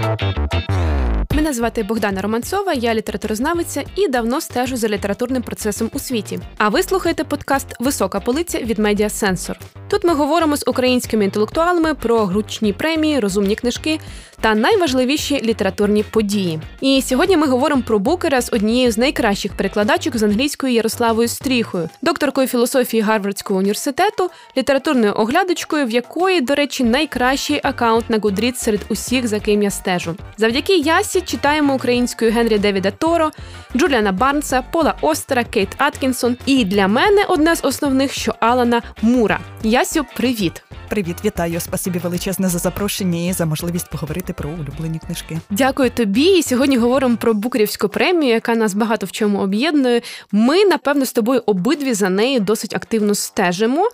Thank you. Мене звати Богдана Романцова, я літературознавиця і давно стежу за літературним процесом у світі. А ви слухаєте подкаст Висока полиця від Медіа Сенсор. Тут ми говоримо з українськими інтелектуалами про гручні премії, розумні книжки та найважливіші літературні події. І сьогодні ми говоримо про букера з однією з найкращих перекладачок з англійської Ярославою Стріхою, докторкою філософії Гарвардського університету, літературною оглядочкою, в якої, до речі, найкращий акаунт на Goodreads серед усіх, за ким я стежу. Завдяки Ясі читаємо українською Генрі Девіда Торо, Джуліана Барнса, Пола Остера, Кейт Аткінсон. І для мене одне з основних, що Алана Мура. Ясю, привіт! Привіт, вітаю! Спасибі величезне за запрошення і за можливість поговорити про улюблені книжки. Дякую тобі. І Сьогодні говоримо про Букерівську премію, яка нас багато в чому об'єднує. Ми, напевно, з тобою обидві за нею досить активно стежимо.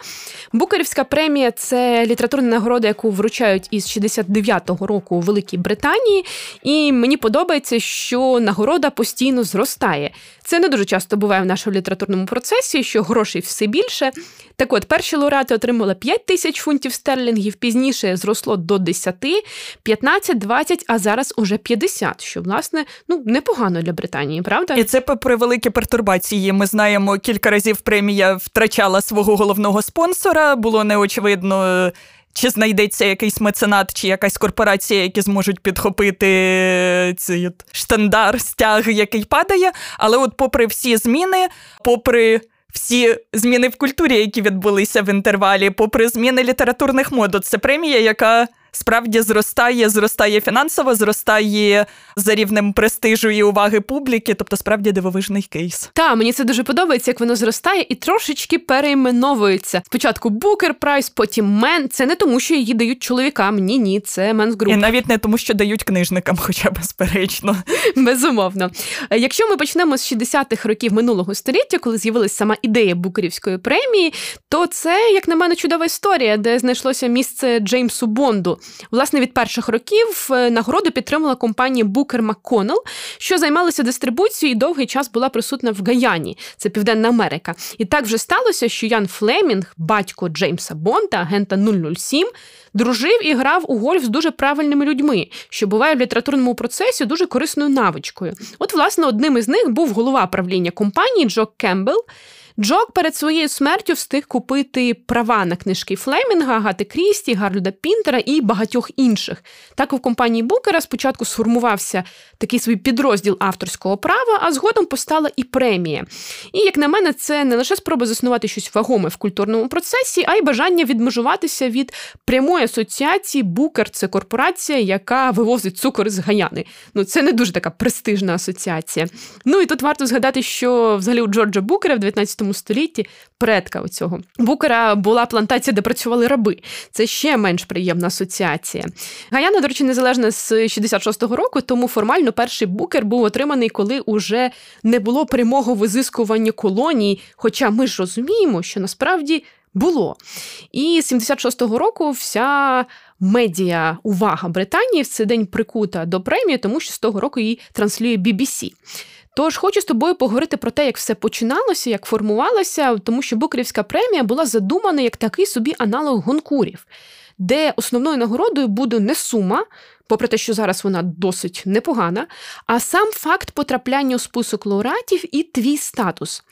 Букерівська премія це літературна нагорода, яку вручають із 69-го року у Великій Британії. І мені подобається, що нагорода постійно зростає. Це не дуже часто буває в нашому літературному процесі, що грошей все більше. Так от, перші лауреати отримали 5 тисяч фунтів стерлінгів, пізніше зросло до 10, 15, 20, а зараз уже 50, що, власне, ну, непогано для Британії, правда? І це попри великі пертурбації. Ми знаємо, кілька разів премія втрачала свого головного спонсора, було неочевидно. Чи знайдеться якийсь меценат, чи якась корпорація, які зможуть підхопити цей штандар, стяг, який падає. Але, от, попри всі зміни, попри всі зміни в культурі, які відбулися в інтервалі, попри зміни літературних мод, це премія, яка справді зростає, зростає фінансово, зростає за рівнем престижу і уваги публіки, тобто справді дивовижний кейс. Та мені це дуже подобається, як воно зростає і трошечки перейменовується. Спочатку Booker Prize, потім Man. Це не тому, що її дають чоловікам. Ні, ні, це Man Group. І навіть не тому, що дають книжникам, хоча безперечно. Безумовно. Якщо ми почнемо з 60-х років минулого століття, коли з'явилася сама ідея Букерівської премії, то це, як на мене, чудова історія, де знайшлося місце Джеймсу Бонду. Власне, від перших років е, нагороду підтримала компанія Booker McConnell, що займалася дистрибуцією і довгий час була присутна в Гаяні, це Південна Америка. І так вже сталося, що Ян Флемінг, батько Джеймса Бонда, агента 007, дружив і грав у гольф з дуже правильними людьми, що буває в літературному процесі дуже корисною навичкою. От, власне, одним із них був голова правління компанії Джо Кембл. Джок перед своєю смертю встиг купити права на книжки Флемінга, Гати Крісті, Гарлюда Пінтера і багатьох інших. Так у компанії Букера спочатку сформувався такий свій підрозділ авторського права, а згодом постала і премія. І, як на мене, це не лише спроба заснувати щось вагоме в культурному процесі, а й бажання відмежуватися від прямої асоціації. Букер це корпорація, яка вивозить цукор з гаяни. Ну, це не дуже така престижна асоціація. Ну і тут варто згадати, що взагалі у Джорджа Букера в 19 столітті предка оцього. Букера була плантація, де працювали раби. Це ще менш приємна асоціація. Гаяна, до речі, незалежна з 66-го року, тому формально перший букер був отриманий, коли уже не було прямого визискування колоній. Хоча ми ж розуміємо, що насправді було. І з 76-го року вся. Медіа увага Британії в цей день прикута до премії, тому що з того року її транслює BBC. Тож хочу з тобою поговорити про те, як все починалося, як формувалося, тому що Букерівська премія була задумана як такий собі аналог гонкурів, де основною нагородою буде не сума, попри те, що зараз вона досить непогана, а сам факт потрапляння у список лауреатів і твій статус.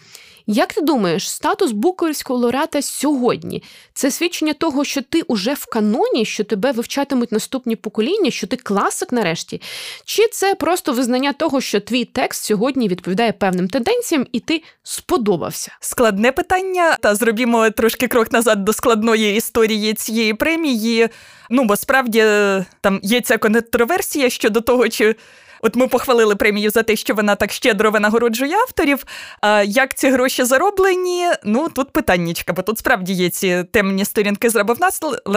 Як ти думаєш, статус Буковського лауреата сьогодні це свідчення того, що ти уже в каноні, що тебе вивчатимуть наступні покоління, що ти класик нарешті? Чи це просто визнання того, що твій текст сьогодні відповідає певним тенденціям, і ти сподобався? Складне питання. Та зробімо трошки крок назад до складної історії цієї премії. Ну бо справді там є ця контроверсія щодо того, чи От ми похвалили премію за те, що вона так щедро винагороджує авторів. А як ці гроші зароблені? Ну тут питаннячка, бо тут справді є ці темні сторінки з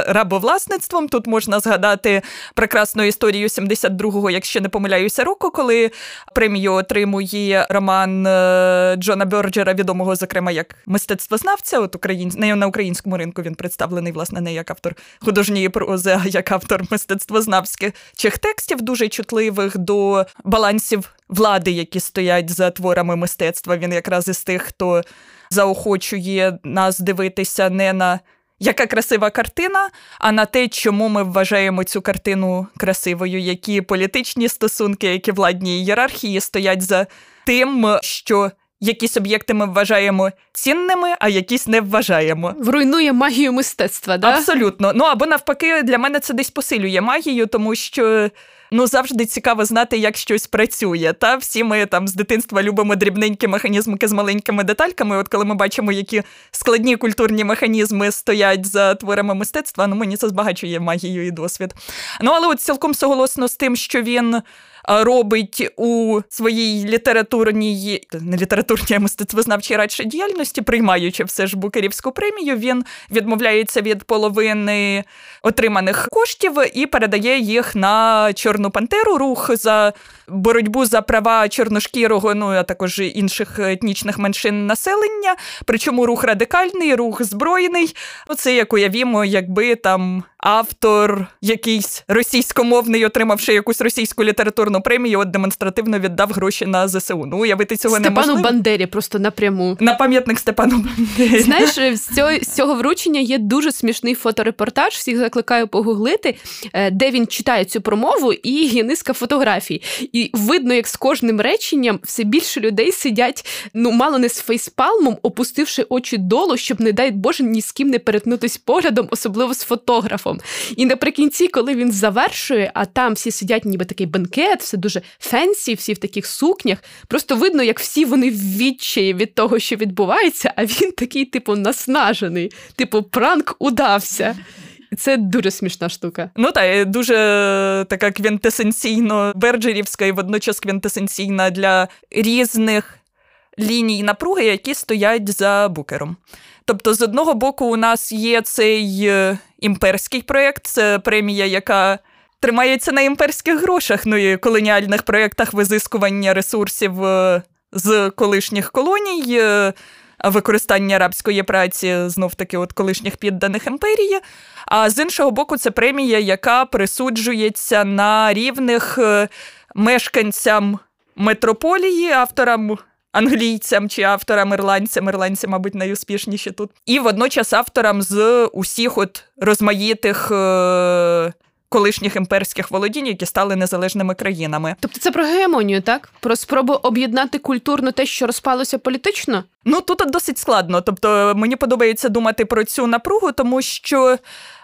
рабовласництвом. Тут можна згадати прекрасну історію 72-го, якщо не помиляюся, року, коли премію отримує роман е, Джона Бьорджера, відомого, зокрема, як мистецтвознавця. От україн... не на українському ринку він представлений, власне, не як автор художньої прози, а як автор мистецтвознавських текстів, дуже чутливих до балансів влади, які стоять за творами мистецтва. Він якраз із тих, хто заохочує нас дивитися не на яка красива картина, а на те, чому ми вважаємо цю картину красивою, які політичні стосунки, які владні ієрархії стоять за тим, що якісь об'єкти ми вважаємо цінними, а якісь не вважаємо. Вруйнує магію мистецтва, да? Абсолютно. Ну або навпаки, для мене це десь посилює магію, тому що. Ну, завжди цікаво знати, як щось працює. Та всі ми там з дитинства любимо дрібненькі механізмики з маленькими детальками. От коли ми бачимо, які складні культурні механізми стоять за творами мистецтва, ну мені це збагачує магію і досвід. Ну але от цілком соголосно з тим, що він робить у своїй літературній, не літературній, а мистецтвознавчій радше діяльності, приймаючи все ж Букерівську премію, він відмовляється від половини отриманих коштів і передає їх на Чорну Пантеру, рух за боротьбу за права чорношкірого, ну а також інших етнічних меншин населення. Причому рух радикальний, рух збройний. Оце як уявімо, якби там автор якийсь російськомовний, отримавши якусь російську літературну премію, от демонстративно віддав гроші на ЗСУ. Ну, уявити цього Степану неможливо. Бандері просто напряму. На пам'ятник Степану Бандері. Знаєш, з цього, з цього вручення є дуже смішний фоторепортаж. Всіх закликаю погуглити, е, де він читає цю промову, і є низка фотографій. І видно, як з кожним реченням все більше людей сидять, ну мало не з фейспалмом, опустивши очі долу, щоб, не дай Боже, ні з ким не перетнутись поглядом, особливо з фотографом. І наприкінці, коли він завершує, а там всі сидять, ніби такий бенкет, все дуже fancy, всі в таких сукнях. Просто видно, як всі вони в відчаї від того, що відбувається, а він такий, типу, наснажений. Типу, пранк удався. Це дуже смішна штука. Ну так, дуже така квінтесенційно берджерівська і водночас квінтесенційна для різних ліній напруги, які стоять за букером. Тобто, з одного боку, у нас є цей е, імперський проєкт, це премія, яка тримається на імперських грошах, ну і колоніальних проєктах визискування ресурсів е, з колишніх колоній. Е, використання арабської праці знов таки от колишніх підданих імперії. А з іншого боку, це премія, яка присуджується на рівних мешканцям метрополії, авторам англійцям чи авторам ірландцям, ірландці, мабуть, найуспішніші тут, і водночас авторам з усіх от розмаїтих. Е- Колишніх імперських володінь, які стали незалежними країнами. Тобто це про гегемонію, так? Про спробу об'єднати культурно те, що розпалося політично? Ну тут досить складно. Тобто мені подобається думати про цю напругу, тому що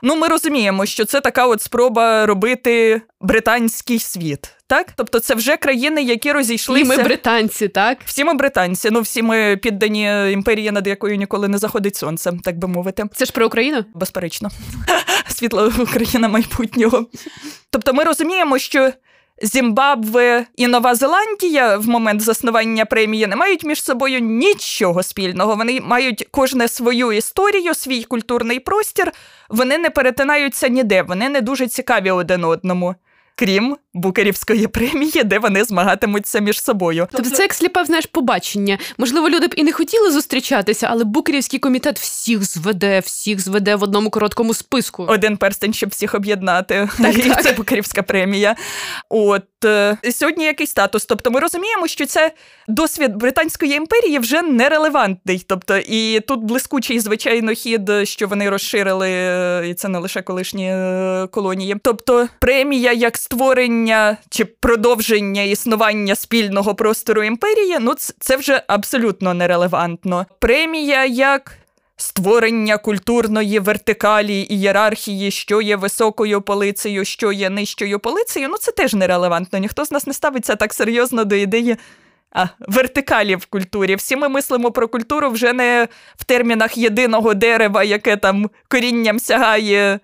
ну ми розуміємо, що це така от спроба робити британський світ. Так, тобто це вже країни, які розійшлися. І ми британці, так всі ми британці. Ну всі ми піддані імперії, над якою ніколи не заходить сонце, так би мовити. Це ж про Україну? Безперечно, світла Україна майбутнього. Тобто, ми розуміємо, що Зімбабве і Нова Зеландія в момент заснування премії не мають між собою нічого спільного. Вони мають кожне свою історію, свій культурний простір. Вони не перетинаються ніде, вони не дуже цікаві один одному крім Букерівської премії, де вони змагатимуться між собою. Тобто це як сліпе, знаєш, побачення. Можливо, люди б і не хотіли зустрічатися, але Букерівський комітет всіх зведе, всіх зведе в одному короткому списку. Один перстень, щоб всіх об'єднати. Так, і так. Це Букерівська премія. От сьогодні який статус? Тобто, ми розуміємо, що це досвід Британської імперії вже нерелевантний. Тобто, і тут блискучий, звичайно, хід, що вони розширили, і це не лише колишні е, колонії. Тобто, премія як створення чи продовження існування спільного простору імперії, ну це вже абсолютно нерелевантно. Премія як. Створення культурної вертикалі і ієрархії, що є високою полицею, що є нижчою полицею, ну це теж нерелевантно. Ніхто з нас не ставиться так серйозно до ідеї а, вертикалі в культурі. Всі ми мислимо про культуру вже не в термінах єдиного дерева, яке там корінням сягає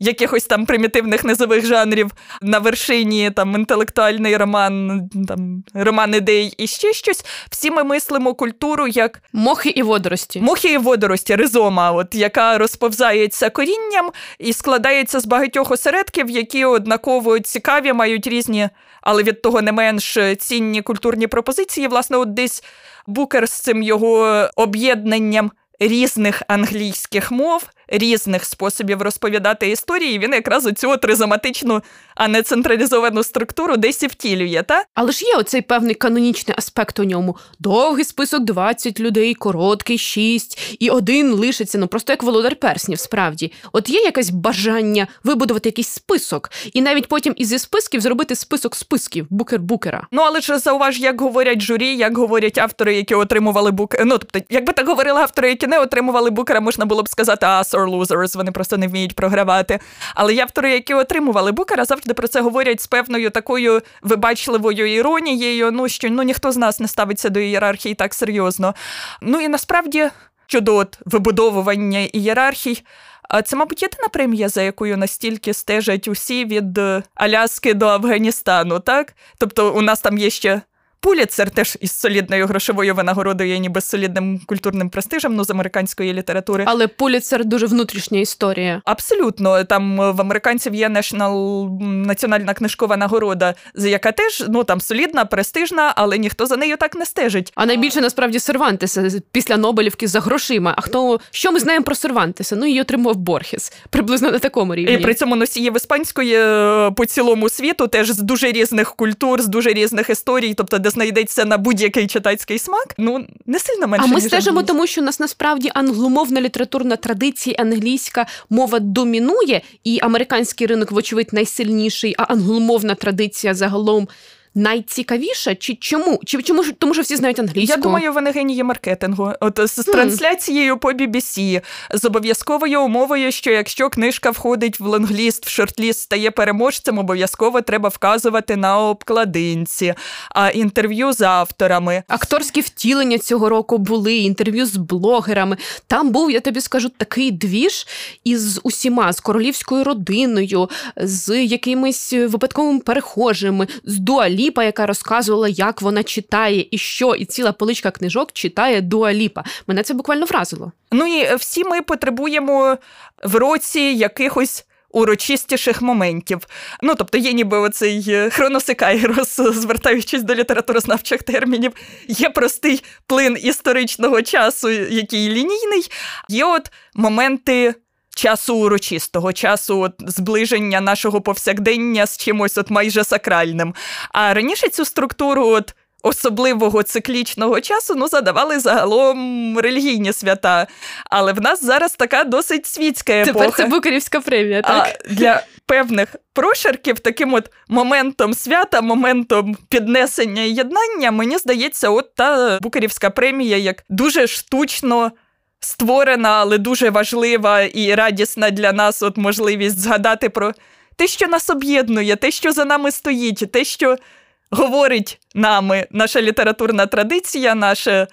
якихось там примітивних низових жанрів на вершині там інтелектуальний роман, там роман ідей і ще щось. Всі ми мислимо культуру як мохи і водорості. Мохи і водорості, ризома, от яка розповзається корінням і складається з багатьох осередків, які однаково цікаві, мають різні, але від того не менш цінні культурні пропозиції. Власне, от десь Букер з цим його об'єднанням різних англійських мов, різних способів розповідати історії. Він якраз оцю от ризоматичну, а не централізовану структуру десь і втілює. Та? Але ж є оцей певний канонічний аспект у ньому. Довгий список 20 людей, короткий 6, і один лишиться. Ну просто як володар перснів, справді. От є якесь бажання вибудувати якийсь список, і навіть потім із списків зробити список списків букер-букера. Ну але ж зауваж, як говорять журі, як говорять автори, які отримували букер. Ну тобто, якби так говорили автори, які не отримували букера, можна було б сказати us or losers, Вони просто не вміють програвати. Але є автори, які отримували букера, завжди про це говорять з певною такою вибачливою іронією. Ну що ну ніхто з нас не ставиться до ієрархії так серйозно. Ну і насправді щодо от вибудовування ієрархій. А Це, мабуть, єдина премія, за якою настільки стежать усі від Аляски до Афганістану, так? Тобто у нас там є ще Пуліцер теж із солідною грошовою винагородою, ніби з солідним культурним престижем ну, з американської літератури. Але Пуліцер дуже внутрішня історія. Абсолютно. Там в американців є National, національна книжкова нагорода, яка теж ну там солідна, престижна, але ніхто за нею так не стежить. А найбільше насправді Сервантеса після Нобелівки за грошима. А хто що ми знаємо про Сервантеса? Ну її отримав Борхес приблизно на такому рівні. І при цьому носіїв іспанської е, по цілому світу теж з дуже різних культур, з дуже різних історій, тобто де знайдеться на будь-який читацький смак, ну не сильно менше. А ми стежимо, тому що у нас насправді англомовна літературна традиція, англійська мова домінує, і американський ринок, вочевидь, найсильніший, а англомовна традиція загалом найцікавіша? Чи чому? Чи чому тому, що всі знають англійську? Я думаю, вони генії маркетингу. От з mm. трансляцією по BBC, з обов'язковою умовою, що якщо книжка входить в лонгліст, в шортліст, стає переможцем, обов'язково треба вказувати на обкладинці, а інтерв'ю з авторами. Акторські втілення цього року були, інтерв'ю з блогерами. Там був, я тобі скажу, такий двіж із усіма, з королівською родиною, з якимись випадковими перехожими, з дуалі. Ліпа, яка розказувала, як вона читає і що, і ціла поличка книжок читає Дуаліпа. Мене це буквально вразило. Ну і всі ми потребуємо в році якихось. Урочистіших моментів. Ну, тобто є ніби оцей е, хроносикайрос, звертаючись до літературознавчих термінів, є простий плин історичного часу, який лінійний, є от моменти часу урочистого, часу от, зближення нашого повсякдення з чимось от майже сакральним. А раніше цю структуру от. Особливого циклічного часу ну, задавали загалом релігійні свята. Але в нас зараз така досить світська епоха. Тепер це Букерівська премія, так? А Для певних прошарків таким от моментом свята, моментом піднесення і єднання, мені здається, от та Букерівська премія як дуже штучно створена, але дуже важлива і радісна для нас от можливість згадати про те, що нас об'єднує, те, що за нами стоїть, те, що говорить нами наша літературна традиція, наше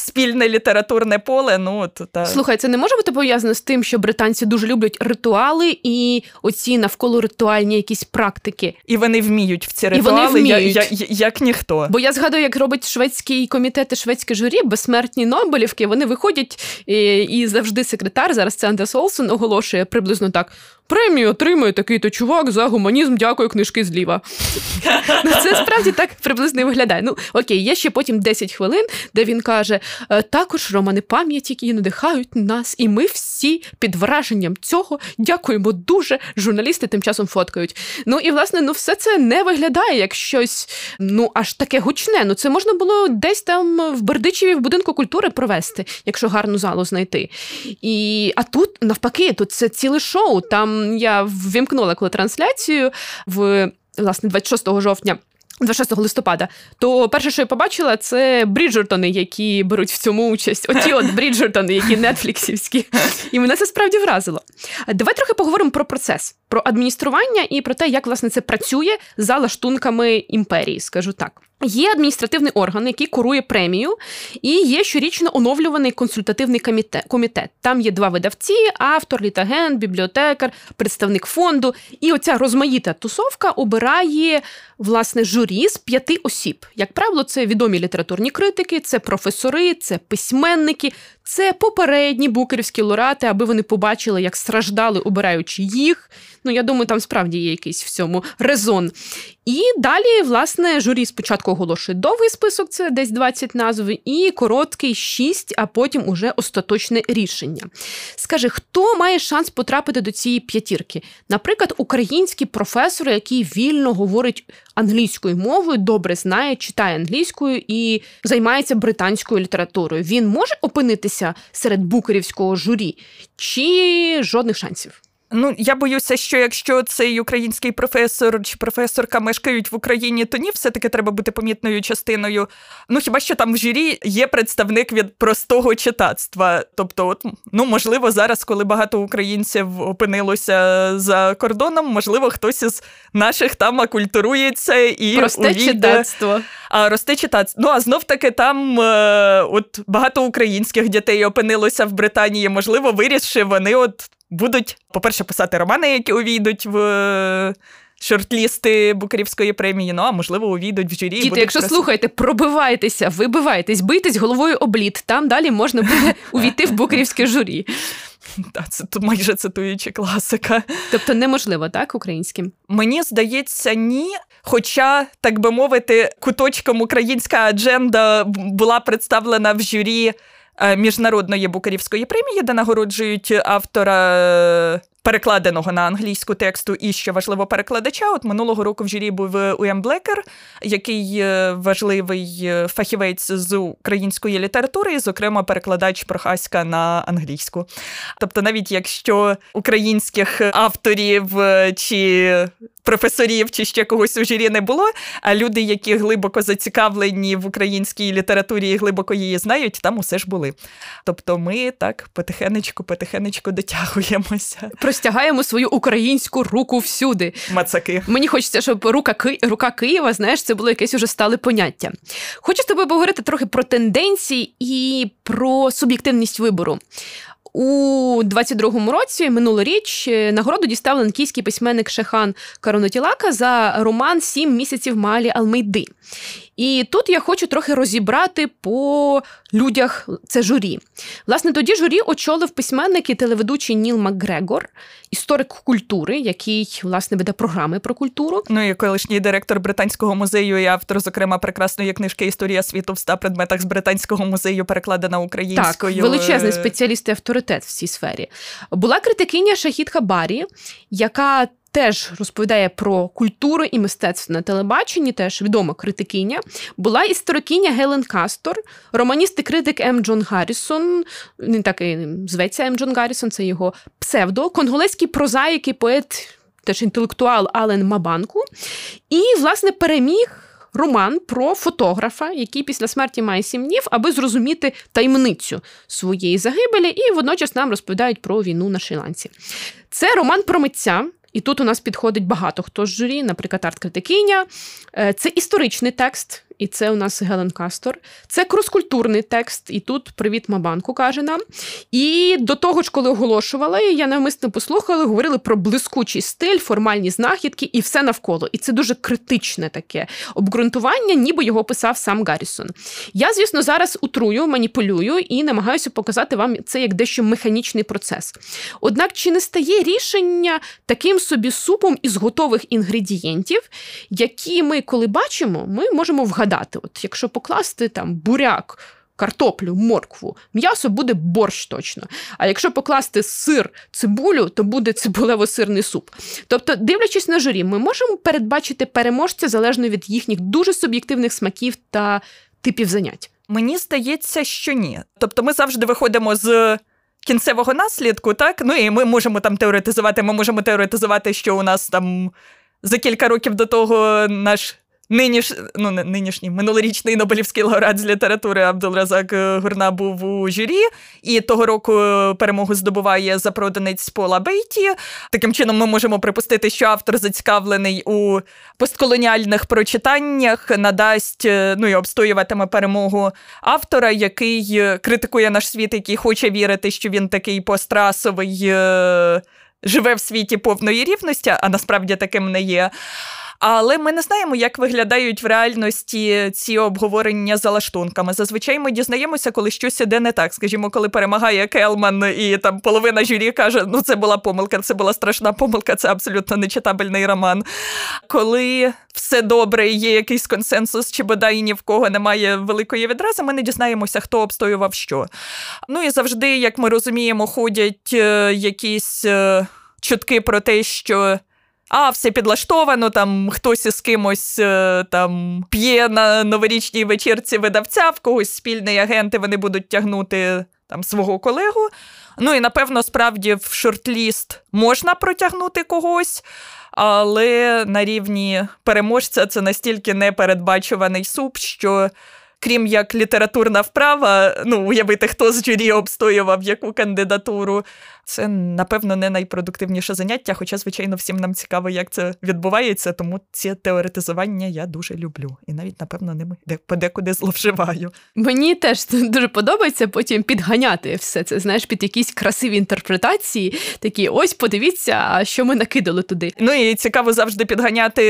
спільне літературне поле. Ну от та слухай, це не може бути пов'язано з тим, що британці дуже люблять ритуали і оці навколо ритуальні якісь практики. І вони вміють в ці ритуали, і вони вміють. Я, я, як ніхто. Бо я згадую, як робить шведський комітет і шведське журі, безсмертні Нобелівки. Вони виходять і, і завжди секретар. Зараз це Андерс Олсен оголошує приблизно так. Премію отримує такий-то чувак за гуманізм, дякую, книжки зліва. Ну, Це справді так приблизно виглядає. Ну, окей, є ще потім 10 хвилин, де він каже: «Е, також романи пам'яті, які надихають нас, і ми всі під враженням цього дякуємо дуже. Журналісти тим часом фоткають. Ну і власне, ну все це не виглядає як щось ну аж таке гучне. Ну це можна було десь там в Бердичеві в будинку культури провести, якщо гарну залу знайти. І а тут навпаки, тут це ціле шоу. Там я ввімкнула коли трансляцію в власне 26 жовтня. 26 листопада, то перше, що я побачила, це Бріджертони, які беруть в цьому участь. Оті от Бріджертони, які нетфліксівські. І мене це справді вразило. Давай трохи поговоримо про процес, про адміністрування і про те, як власне це працює за лаштунками імперії, скажу так. Є адміністративний орган, який курує премію, і є щорічно оновлюваний консультативний комітет. Там є два видавці: автор, літагент, бібліотекар, представник фонду. І оця розмаїта тусовка обирає власне журі з п'яти осіб. Як правило, це відомі літературні критики, це професори, це письменники, Це попередні букерівські лауреати, аби вони побачили, як страждали, обираючи їх. Ну, я думаю, там справді є якийсь в цьому резон. І далі, власне, журі спочатку оголошує довгий список, це десь 20 назв, і короткий 6, а потім уже остаточне рішення. Скаже, хто має шанс потрапити до цієї п'ятірки? Наприклад, український професор, який вільно говорить англійською мовою, добре знає, читає англійською і займається британською літературою. Він може опинитися серед букерівського журі, чи жодних шансів? Ну, я боюся, що якщо цей український професор чи професорка мешкають в Україні, то ні, все-таки треба бути помітною частиною. Ну хіба що там в журі є представник від простого читацтва? Тобто, от ну можливо, зараз, коли багато українців опинилося за кордоном, можливо, хтось із наших там акультурується і просте увійде... читацтво. А росте читацтво. Ну а знов таки там е, от багато українських дітей опинилося в Британії. Можливо, вирішили вони от будуть, по-перше, писати романи, які увійдуть в. Е, шортлісти Букарівської премії, ну а можливо, увійдуть в журі. Діти, якщо красив... слухаєте, пробивайтеся, вибивайтесь, бийтесь головою обліт. Там далі можна буде увійти в Букарівське журі. Так, це майже цитуючи класика. Тобто неможливо, так, українським? Мені здається, ні. Хоча, так би мовити, куточком українська адженда була представлена в журі міжнародної букарівської премії, де нагороджують автора е, перекладеного на англійську тексту і що важливо перекладача. От минулого року в журі був Уем Блекер, який е, важливий фахівець з української літератури, і, зокрема перекладач Прохаська на англійську. Тобто, навіть якщо українських авторів чи професорів чи ще когось у журі не було. А люди, які глибоко зацікавлені в українській літературі і глибоко її знають, там усе ж були. Тобто ми так потихенечку, потихенечку дотягуємося. Простягаємо свою українську руку всюди. Мацаки. Мені хочеться, щоб рука Ки... рука Києва, знаєш, це було якесь уже стале поняття. Хочу з тобою поговорити трохи про тенденції і про суб'єктивність вибору. У 22-му році минулоріч е, нагороду дістав ланкійський письменник Шехан Каронотілака за роман Сім місяців Малі Алмейди. І тут я хочу трохи розібрати по людях це журі. Власне, тоді журі очолив письменник і телеведучий Ніл Макгрегор, історик культури, який власне веде програми про культуру. Ну і колишній директор британського музею і автор, зокрема, прекрасної книжки Історія світу в ста предметах з британського музею перекладена українською. Так, Величезний спеціаліст і авторитет в цій сфері. Була критикиня Шахід Хабарі, яка теж розповідає про культуру і мистецтво на телебаченні, теж відома критикиня. Була історикиня Гелен Кастор, романіст і критик М. Джон Гаррісон. Він так і зветься М. Джон Гаррісон, це його псевдо, конголезький прозаїк і поет. Теж інтелектуал Ален Мабанку, і, власне, переміг роман про фотографа, який після смерті має сім днів, аби зрозуміти таємницю своєї загибелі, і водночас нам розповідають про війну на Шрі-Ланці. Це роман про митця, і тут у нас підходить багато хто з журі, наприклад, арт-критикиня. Е, це історичний текст, і це у нас Гелен Кастор. Це кроскультурний текст, і тут привіт Мабанку каже нам. І до того ж, коли оголошували, я навмисно послухала, говорили про блискучий стиль, формальні знахідки і все навколо. І це дуже критичне таке обґрунтування, ніби його писав сам Гаррісон. Я, звісно, зараз утрую, маніпулюю і намагаюся показати вам це як дещо механічний процес. Однак, чи не стає рішення таким собі супом із готових інгредієнтів, які ми, коли бачимо, ми можемо вгадати згадати. От Якщо покласти там буряк, картоплю, моркву, м'ясо буде борщ точно. А якщо покласти сир, цибулю, то буде цибулево-сирний суп. Тобто, дивлячись на журі, ми можемо передбачити переможця залежно від їхніх дуже суб'єктивних смаків та типів занять. Мені здається, що ні. Тобто, ми завжди виходимо з. Кінцевого наслідку, так? Ну і ми можемо там теоретизувати. Ми можемо теоретизувати, що у нас там за кілька років до того наш Ниніш, ну не нинішній минулорічний Нобелівський лауреат з літератури Абдулразак е, Гурна був у журі, і того року е, перемогу здобуває запроданець Пола Бейті. Таким чином, ми можемо припустити, що автор зацікавлений у постколоніальних прочитаннях, надасть е, ну і обстоюватиме перемогу автора, який критикує наш світ, який хоче вірити, що він такий пострасовий. Живе в світі повної рівності, а насправді таким не є. Але ми не знаємо, як виглядають в реальності ці обговорення за лаштунками. Зазвичай ми дізнаємося, коли щось іде не так. Скажімо, коли перемагає Келман, і там половина журі каже, ну це була помилка, це була страшна помилка, це абсолютно нечитабельний роман. Коли все добре, є якийсь консенсус, чи бодай ні в кого немає великої відрази, ми не дізнаємося, хто обстоював що. Ну і завжди, як ми розуміємо, ходять е, якісь е, чутки про те, що а, все підлаштовано, там хтось із кимось е, там п'є на новорічній вечірці видавця, в когось спільний агент, і вони будуть тягнути там свого колегу. Ну і напевно, справді в шортліст можна протягнути когось, але на рівні переможця це настільки непередбачуваний суп, що крім як літературна вправа, ну уявити, хто з журі обстоював яку кандидатуру. Це, напевно, не найпродуктивніше заняття, хоча, звичайно, всім нам цікаво, як це відбувається, тому ці теоретизування я дуже люблю. І навіть, напевно, ними подекуди зловживаю. Мені теж дуже подобається потім підганяти все це, знаєш, під якісь красиві інтерпретації. Такі, ось подивіться, що ми накидали туди. Ну і цікаво завжди підганяти.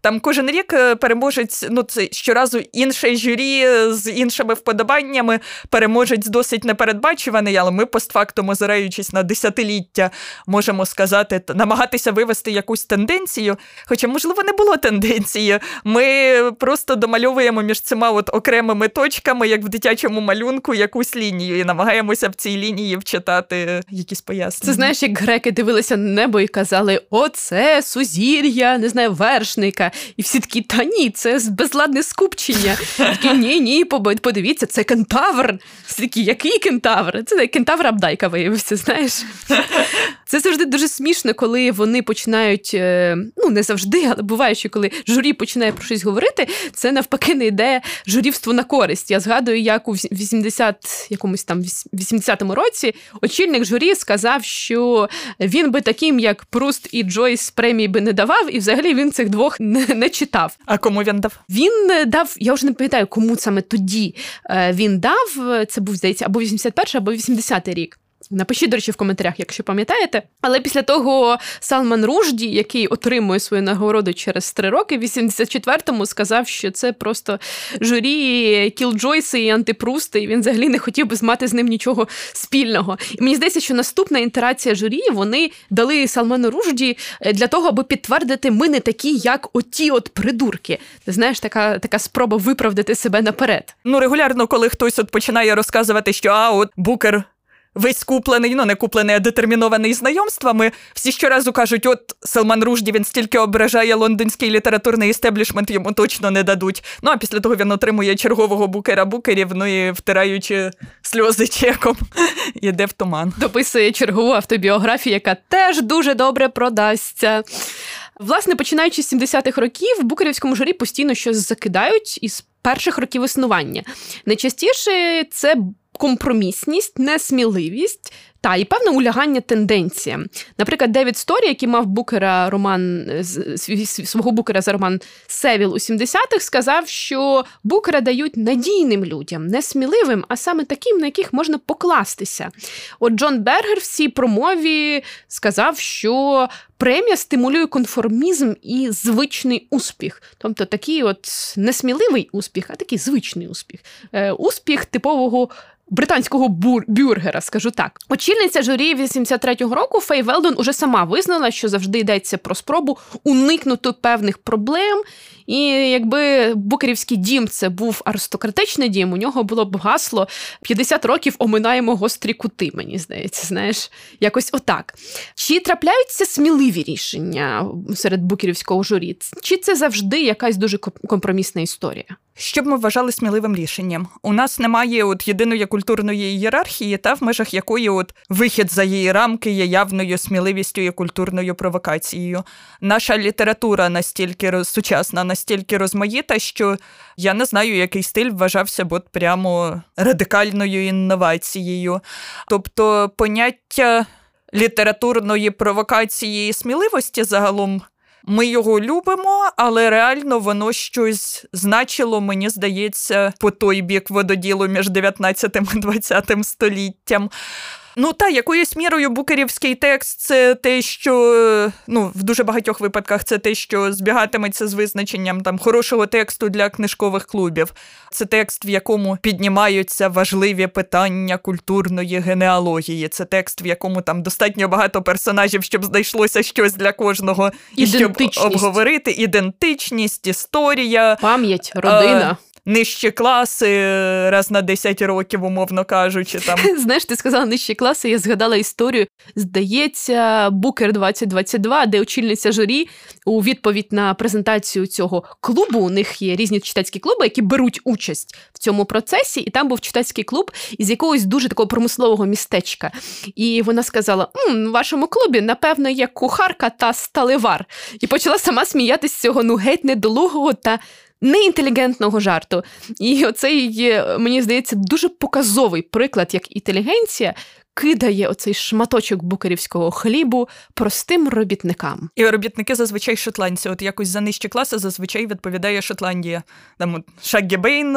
Там кожен рік е, переможець, ну це щоразу інше журі з іншими вподобаннями, переможець досить непередбачуваний, але ми постфактум озираючись на десятиліття можемо сказати, намагатися вивести якусь тенденцію. Хоча, можливо, не було тенденції. Ми просто домальовуємо між цими от окремими точками, як в дитячому малюнку, якусь лінію, і намагаємося в цій лінії вчитати якісь пояснення. Це знаєш, як греки дивилися на небо і казали: Оце сузір'я, не знаю, вершника. І всі такі, та ні, це безладне скупчення. Такі, ні, ні, подивіться, це кентавр. Всі такі, який кентавр? Це кентавр Абдайка виявився, знаєш знаєш. Це завжди дуже смішно, коли вони починають, е, ну не завжди, але буває, що коли журі починає про щось говорити, це навпаки не йде журівство на користь. Я згадую, як у 80 якомусь там 80-му році очільник журі сказав, що він би таким, як Пруст і Джойс премії би не давав, і взагалі він цих двох не, не читав. А кому він дав? Він дав, я вже не пам'ятаю, кому саме тоді е, він дав. Це був здається, або 81 або 80 рік. Напишіть, до речі, в коментарях, якщо пам'ятаєте. Але після того Салман Ружді, який отримує свою нагороду через три роки, в 84-му сказав, що це просто журі Кілджойси і антипрусти, і він взагалі не хотів би мати з ним нічого спільного. І мені здається, що наступна інтерація журі вони дали Салману Ружді е, для того, аби підтвердити, ми не такі, як оті от придурки. Ти знаєш, така така спроба виправдати себе наперед. Ну регулярно, коли хтось от починає розказувати, що а от букер весь куплений, ну не куплений, а детермінований знайомствами. Всі щоразу кажуть, от Салман Ружді він стільки ображає лондонський літературний істеблішмент, йому точно не дадуть. Ну а після того він отримує чергового букера букерів, ну і втираючи сльози чеком, йде в туман. Дописує чергову автобіографію, яка теж дуже добре продасться. Власне, починаючи з 70-х років, в Букерівському журі постійно щось закидають із перших років існування. Найчастіше це компромісність, несміливість та і певне улягання тенденціям. Наприклад, Девід Сторі, який мав букера роман свого букера за роман Севіл у 70-х, сказав, що букера дають надійним людям, не сміливим, а саме таким, на яких можна покластися. От Джон Бергер в цій промові сказав, що премія стимулює конформізм і звичний успіх. Тобто такий от несміливий успіх, а такий звичний успіх. Е, успіх типового британського бур- бюргера, скажу так. Очільниця журі 83-го року Фей Велдон уже сама визнала, що завжди йдеться про спробу уникнути певних проблем. І якби Букерівський дім це був аристократичний дім, у нього було б гасло 50 років оминаємо гострі кути, мені здається, знаєш, якось отак. Чи трапляються сміливі рішення серед букерівського журі? Чи це завжди якась дуже компромісна історія? Що б ми вважали сміливим рішенням? У нас немає от єдиної культурної ієрархії, та в межах якої от вихід за її рамки є явною сміливістю і культурною провокацією. Наша література настільки сучасна, настільки розмаїта, що я не знаю, який стиль вважався б от прямо радикальною інновацією. Тобто поняття літературної провокації і сміливості загалом. Ми його любимо, але реально воно щось значило, мені здається, по той бік вододілу між 19 і 20 століттям. Ну та якоюсь мірою букерівський текст це те, що ну в дуже багатьох випадках це те, що збігатиметься з визначенням там хорошого тексту для книжкових клубів. Це текст, в якому піднімаються важливі питання культурної генеалогії. Це текст, в якому там достатньо багато персонажів, щоб знайшлося щось для кожного і щоб обговорити ідентичність, історія, пам'ять, родина. Е, нижчі класи е, раз на 10 років, умовно кажучи. Там. Знаєш, ти сказала нижчі класи, я згадала історію. Здається, Букер 2022, де очільниця журі у відповідь на презентацію цього клубу. У них є різні читацькі клуби, які беруть участь в цьому процесі. І там був читацький клуб із якогось дуже такого промислового містечка. І вона сказала: М, в вашому клубі, напевно, є кухарка та сталевар. І почала сама сміятися з цього ну геть недолугого та неінтелігентного жарту. І оцей, мені здається, дуже показовий приклад, як інтелігенція кидає оцей шматочок букерівського хлібу простим робітникам. І робітники зазвичай шотландці. От якось за нижчі класи зазвичай відповідає Шотландія. Там от Шаггі Бейн,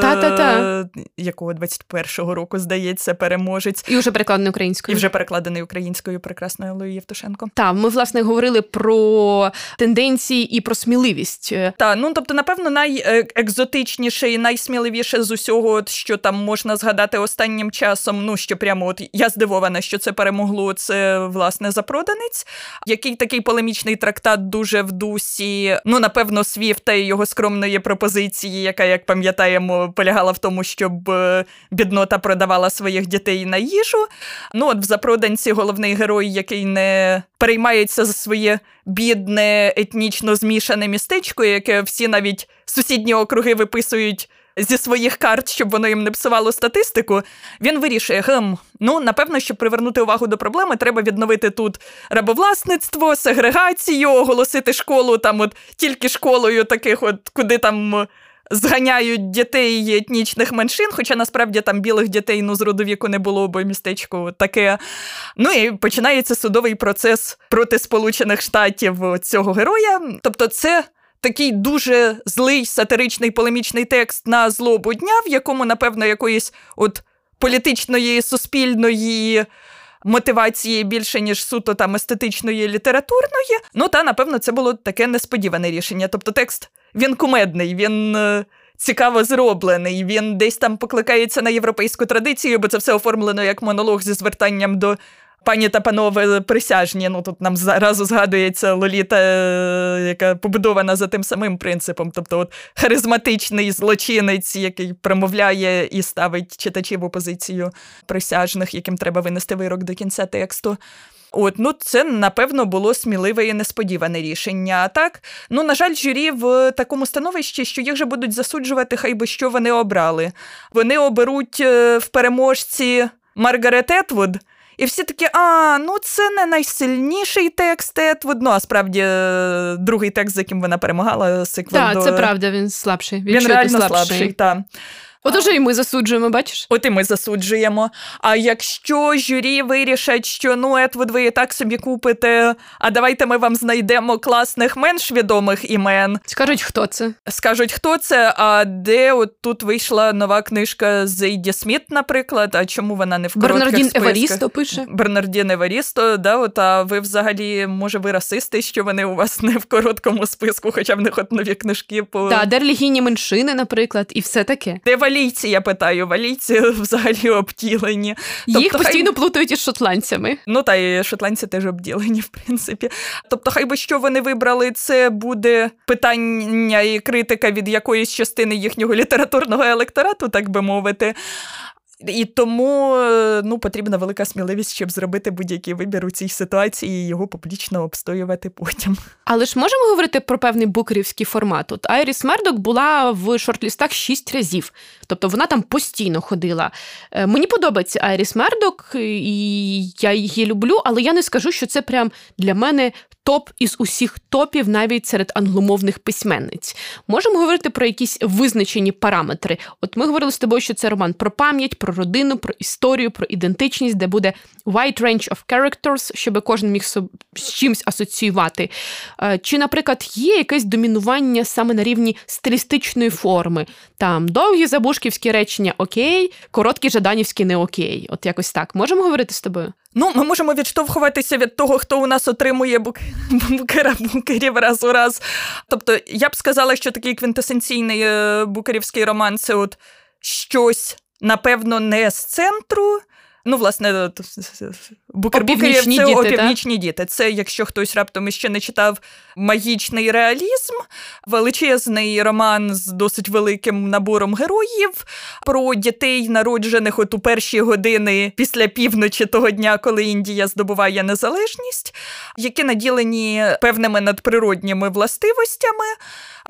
Та-та-та. якого 21-го року, здається, переможець. І вже перекладений українською. І вже перекладений українською прекрасною Лою Євтушенко. Так, ми, власне, говорили про тенденції і про сміливість. Так, ну тобто, напевно, найекзотичніше і найсміливіше з усього, що там можна згадати останнім часом, ну що прямо от я здивована, що це перемогло. Це власне запроданець, який такий полемічний трактат дуже в дусі. Ну, напевно, свів та його скромної пропозиції, яка, як пам'ятаємо, полягала в тому, щоб е, біднота продавала своїх дітей на їжу. Ну, от в запроданці головний герой, який не переймається за своє бідне, етнічно змішане містечко, яке всі навіть сусідні округи виписують зі своїх карт, щоб воно їм не псувало статистику, він вирішує, хм, ну напевно, щоб привернути увагу до проблеми, треба відновити тут рабовласництво, сегрегацію, оголосити школу там, от тільки школою таких, от куди там. Зганяють дітей етнічних меншин, хоча насправді там білих дітей ну, з роду не було, бо містечко таке. Ну і починається судовий процес проти Сполучених Штатів цього героя. Тобто, це такий дуже злий сатиричний полемічний текст на злобу дня, в якому, напевно, якоїсь от політичної суспільної. Мотивації більше, ніж суто там естетичної літературної. Ну, та, напевно, це було таке несподіване рішення. Тобто, текст він кумедний, він е, цікаво зроблений, він десь там покликається на європейську традицію, бо це все оформлено як монолог зі звертанням до Пані та панове присяжні, ну тут нам зразу згадується Лоліта, е, яка побудована за тим самим принципом. Тобто, от харизматичний злочинець, який промовляє і ставить читачів у позицію присяжних, яким треба винести вирок до кінця тексту. От, ну це напевно було сміливе і несподіване рішення. А так, ну на жаль, журі в такому становищі, що їх же будуть засуджувати, хай би що вони обрали. Вони оберуть е, в переможці Маргарет Етвуд. І всі такі, а, ну це не найсильніший текст Етвуд, ну, а справді е, другий текст, з яким вона перемагала, сиквел Так, це правда, він слабший. Він реально слабший, слабший так. Отож і ми засуджуємо, бачиш? От і ми засуджуємо. А якщо журі вирішать, що ну Етвуд, ви і так собі купите, а давайте ми вам знайдемо класних менш відомих імен. Скажуть, хто це? Скажуть, хто це, а де от тут вийшла нова книжка Зейді Сміт, наприклад. А чому вона не в коротких Бернардін списках? Еварісто пише. Бернардін Еварісто, да, от, а ви взагалі, може, ви расисти, що вони у вас не в короткому списку, хоча в них от нові книжки по. Так, де релігійні меншини, наприклад, і все таке. Де валійці, я питаю, валійці взагалі обділені. Тобто, Їх постійно хай... плутають із шотландцями. Ну та й шотландці теж обділені, в принципі. Тобто, хай би що вони вибрали, це буде питання і критика від якоїсь частини їхнього літературного електорату, так би мовити. І тому е, ну, потрібна велика сміливість, щоб зробити будь-який вибір у цій ситуації і його публічно обстоювати потім. Але ж можемо говорити про певний букерівський формат. От Айріс Мердок була в шортлістах шість разів, тобто вона там постійно ходила. Е, мені подобається Айріс Мердок, і я її люблю, але я не скажу, що це прям для мене топ із усіх топів, навіть серед англомовних письменниць. Можемо говорити про якісь визначені параметри. От ми говорили з тобою, що це роман про пам'ять, про родину, про історію, про ідентичність, де буде wide range of characters, щоб кожен міг з чимсь асоціювати. Е, чи, наприклад, є якесь домінування саме на рівні стилістичної форми? Там довгі забушківські речення окей, короткі жаданівські не окей. От якось так. Можемо говорити з тобою? Ну, ми можемо відштовхуватися від того, хто у нас отримує бук... букера букерів раз у раз. Тобто, я б сказала, що такий квінтесенційний е, букерівський роман це от щось, напевно, не з центру. Ну, власне, Букербукерів це опівнічні діти. Це, якщо хтось раптом іще не читав магічний реалізм, величезний роман з досить великим набором героїв про дітей, народжених от у перші години після півночі того дня, коли Індія здобуває незалежність, які наділені певними надприродніми властивостями.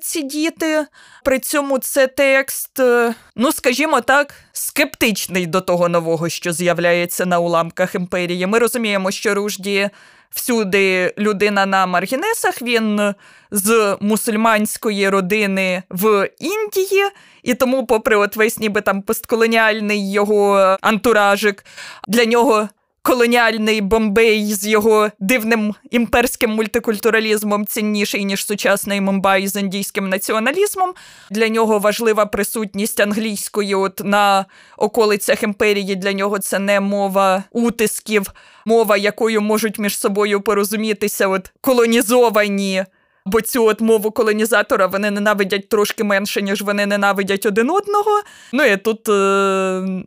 Ці діти. При цьому це текст, е, ну скажімо так, скептичний до того нового, що з'являється на уламках імперії. Ми розуміємо, що Ружді всюди людина на маргінесах, він з мусульманської родини в Індії, і тому, попри от весь ніби там постколоніальний його антуражик, для нього колоніальний Бомбей з його дивним імперським мультикультуралізмом цінніший, ніж сучасний Мумбай з індійським націоналізмом. Для нього важлива присутність англійської от на околицях імперії. Для нього це не мова утисків, мова, якою можуть між собою порозумітися от колонізовані. Бо цю от мову колонізатора вони ненавидять трошки менше, ніж вони ненавидять один одного. Ну і тут, е,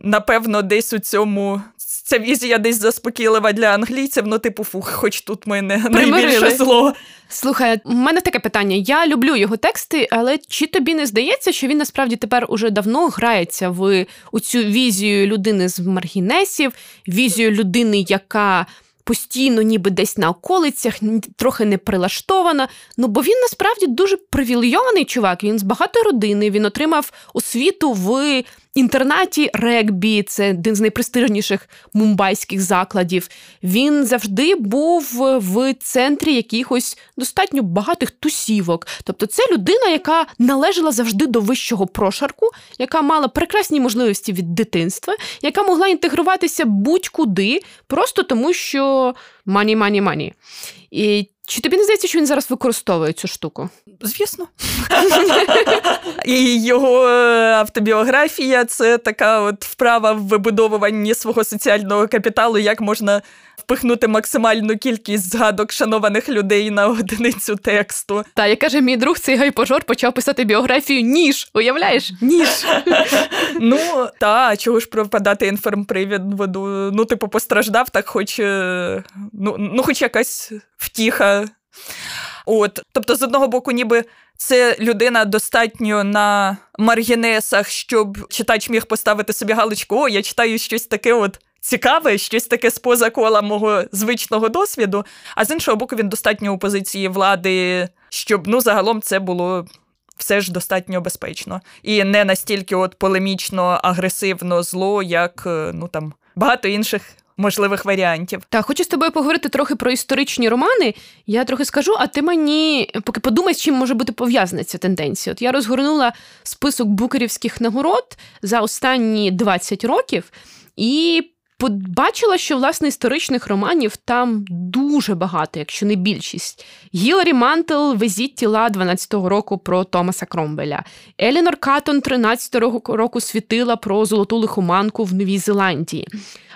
напевно, десь у цьому ця візія десь заспокійлива для англійців, ну, типу, фух, хоч тут ми не найбільше зло. Слухай, у мене таке питання. Я люблю його тексти, але чи тобі не здається, що він насправді тепер уже давно грається в у цю візію людини з маргінесів, візію людини, яка постійно, ніби десь на околицях, трохи не прилаштована. Ну бо він насправді дуже привілейований чувак. Він з багатої родини, він отримав освіту в інтернаті регбі, це один з найпрестижніших мумбайських закладів. Він завжди був в центрі якихось достатньо багатих тусівок. Тобто, це людина, яка належала завжди до вищого прошарку, яка мала прекрасні можливості від дитинства, яка могла інтегруватися будь-куди, просто тому що мані, мані, мані. І чи тобі не здається, що він зараз використовує цю штуку? Звісно. І його е, автобіографія це така от вправа в вибудовуванні свого соціального капіталу, як можна впихнути максимальну кількість згадок шанованих людей на одиницю тексту. Та як каже мій друг, цей гайпожор почав писати біографію ніж. Уявляєш? Ніж. Ну та чого ж пропадати інформприводу? Ну, типу, постраждав, так хоч е, ну, ну хоч якась втіха. От, тобто, з одного боку, ніби це людина достатньо на маргінесах, щоб читач міг поставити собі галочку, о, я читаю щось таке от цікаве, щось таке з поза кола мого звичного досвіду. А з іншого боку, він достатньо у позиції влади, щоб ну загалом це було. Все ж достатньо безпечно і не настільки от полемічно агресивно зло, як е, ну там багато інших можливих варіантів. Так, хочу з тобою поговорити трохи про історичні романи. Я трохи скажу, а ти мені поки подумай, з чим може бути пов'язана ця тенденція. От я розгорнула список букерівських нагород за останні 20 років і. Побачила, що власне історичних романів там дуже багато, якщо не більшість. Гіларі Мантел везіть тіла 12-го року про Томаса Кромбеля. Елінор Катон 13-го року світила про золоту лихоманку в Новій Зеландії.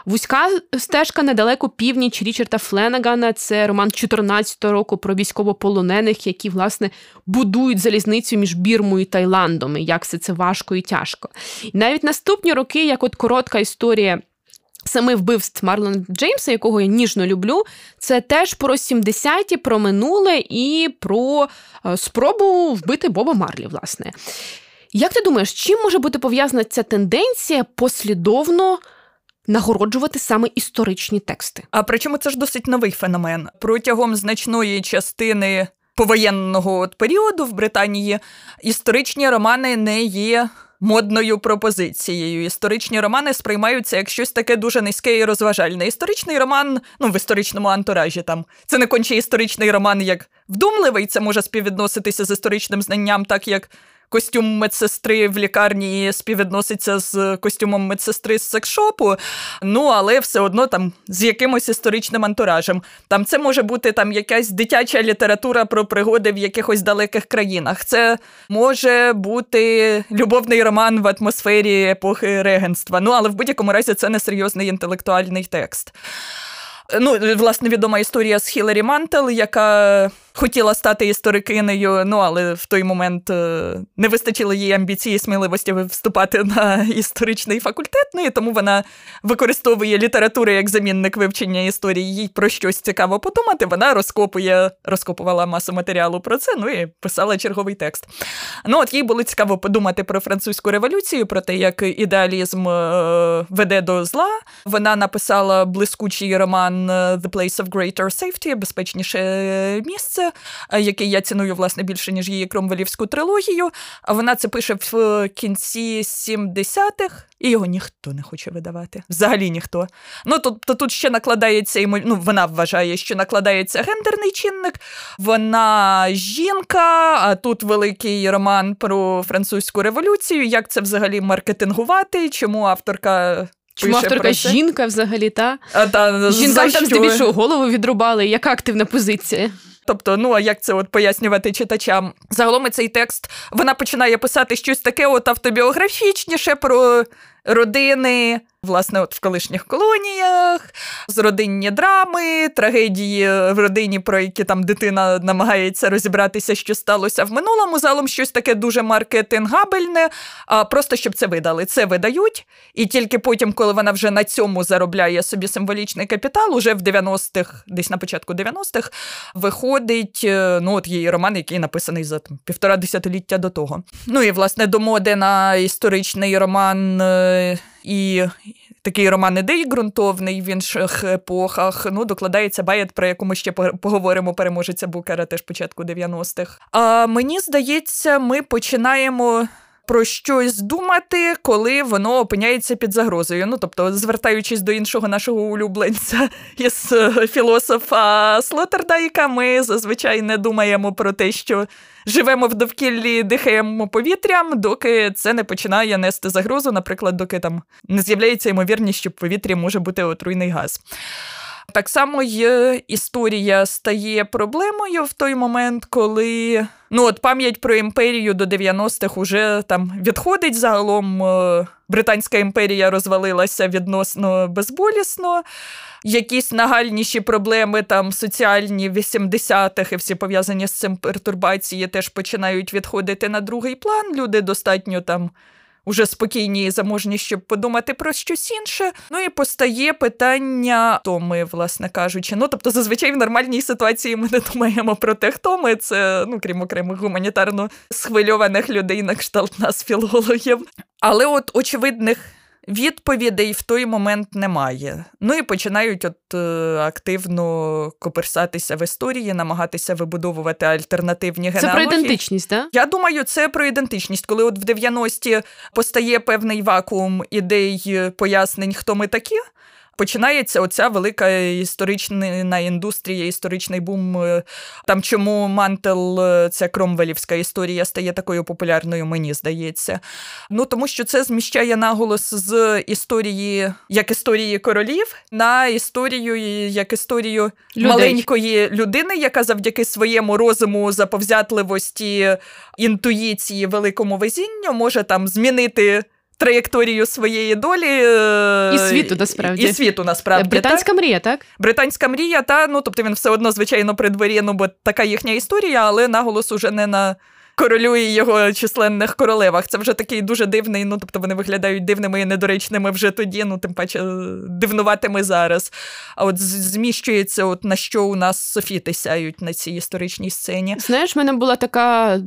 Вузька стежка недалеко північ Річарда Фленагана. Це роман 14-го року про військовополонених, які власне будують залізницю між Бірмою і Таїландом. і Як все це важко і тяжко. І навіть наступні роки, як от коротка історія. Саме вбивств Марлона Джеймса, якого я ніжно люблю, це теж про 70-ті, про минуле і про е, спробу вбити Боба Марлі, власне. Як ти думаєш, чим може бути пов'язана ця тенденція послідовно нагороджувати саме історичні тексти. А причому це ж досить новий феномен. Протягом значної частини повоєнного періоду в Британії історичні романи не є модною пропозицією. Історичні романи сприймаються як щось таке дуже низьке і розважальне. Історичний роман, ну в історичному антуражі там це не конче історичний роман як вдумливий, це може співвідноситися з історичним знанням, так як костюм медсестри в лікарні співвідноситься з костюмом медсестри з секшопу, ну але все одно там з якимось історичним антуражем. Там це може бути там якась дитяча література про пригоди в якихось далеких країнах. Це може бути любовний роман в атмосфері епохи регенства. Ну але в будь-якому разі це не серйозний інтелектуальний текст. Ну, власне, відома історія з Хіларі Мантел, яка хотіла стати історикинею, ну але в той момент е, не вистачило їй амбіції і сміливості вступати на історичний факультет. Ну і тому вона використовує літературу як замінник вивчення історії. Їй про щось цікаво подумати. Вона розкопує, розкопувала масу матеріалу про це. Ну і писала черговий текст. Ну, от їй було цікаво подумати про французьку революцію, про те, як ідеалізм е, веде до зла. Вона написала блискучий роман е, The Place of Greater Safety, безпечніше місце. Е, який я ціную власне більше ніж її кромвелівську трилогію. Вона це пише в кінці 70-х, і його ніхто не хоче видавати. Взагалі ніхто. Ну тобто тут ще накладається ну, вона вважає, що накладається гендерний чинник. Вона жінка, а тут великий роман про французьку революцію. Як це взагалі маркетингувати? Чому авторка? Чому авторка жінка взагалі, та? А, та Жінкам там здебільшого голову відрубали. Яка активна позиція? Тобто, ну а як це от пояснювати читачам? Загалом цей текст вона починає писати щось таке, от автобіографічніше про родини, власне, от в колишніх колоніях, з родинні драми, трагедії в родині, про які там дитина намагається розібратися, що сталося в минулому. Залом щось таке дуже маркетингабельне, а просто щоб це видали. Це видають, і тільки потім, коли вона вже на цьому заробляє собі символічний капітал, уже в 90-х, десь на початку 90-х, виходить е, ну, от її роман, який написаний за там, півтора десятиліття до того. Ну і власне до моди на історичний роман. Е, і такий роман ідей ґрунтовний в інших епохах. Ну, докладається Байет, про яку ми ще поговоримо, переможеця Букера теж початку 90-х. А мені здається, ми починаємо. Про щось думати, коли воно опиняється під загрозою. Ну, тобто, звертаючись до іншого нашого улюбленця із філософа Слотердайка, ми зазвичай не думаємо про те, що живемо в довкіллі, дихаємо повітрям, доки це не починає нести загрозу, наприклад, доки там не з'являється ймовірність, що в повітрі може бути отруйний газ. Так само й історія стає проблемою в той момент, коли ну от пам'ять про імперію до 90-х уже там відходить загалом. Е, Британська імперія розвалилася відносно безболісно. Якісь нагальніші проблеми, там соціальні 80-х і всі пов'язані з цим пертурбації теж починають відходити на другий план. Люди достатньо там уже спокійні і заможні, щоб подумати про щось інше. Ну і постає питання, хто ми, власне кажучи. Ну тобто, зазвичай в нормальній ситуації ми не думаємо про те, хто ми. Це ну крім окремих гуманітарно схвильованих людей на кшталт нас, філологів. Але от очевидних. Відповідей в той момент немає. Ну і починають от е, активно коперсатися в історії, намагатися вибудовувати альтернативні генеалогії. Це про ідентичність, так? Я думаю, це про ідентичність. Коли от в 90-ті постає певний вакуум ідей пояснень, хто ми такі починається оця велика історична індустрія, історичний бум. Е, там чому мантел, е, ця кромвелівська історія стає такою популярною, мені здається. Ну тому що це зміщає наголос з історії як історії королів на історію як історію Людей. маленької людини, яка завдяки своєму розуму, заповзятливості, інтуїції, великому везінню може там змінити траєкторію своєї долі і світу насправді. І світу насправді. Британська так? мрія, так? Британська мрія, та ну тобто він все одно, звичайно, при дворі, ну бо така їхня історія, але наголос уже не на королю і його численних королевах. Це вже такий дуже дивний. Ну тобто вони виглядають дивними і недоречними вже тоді, ну тим паче дивнуватими зараз. А от зміщується, от на що у нас софіти сяють на цій історичній сцені. Знаєш, в мене була така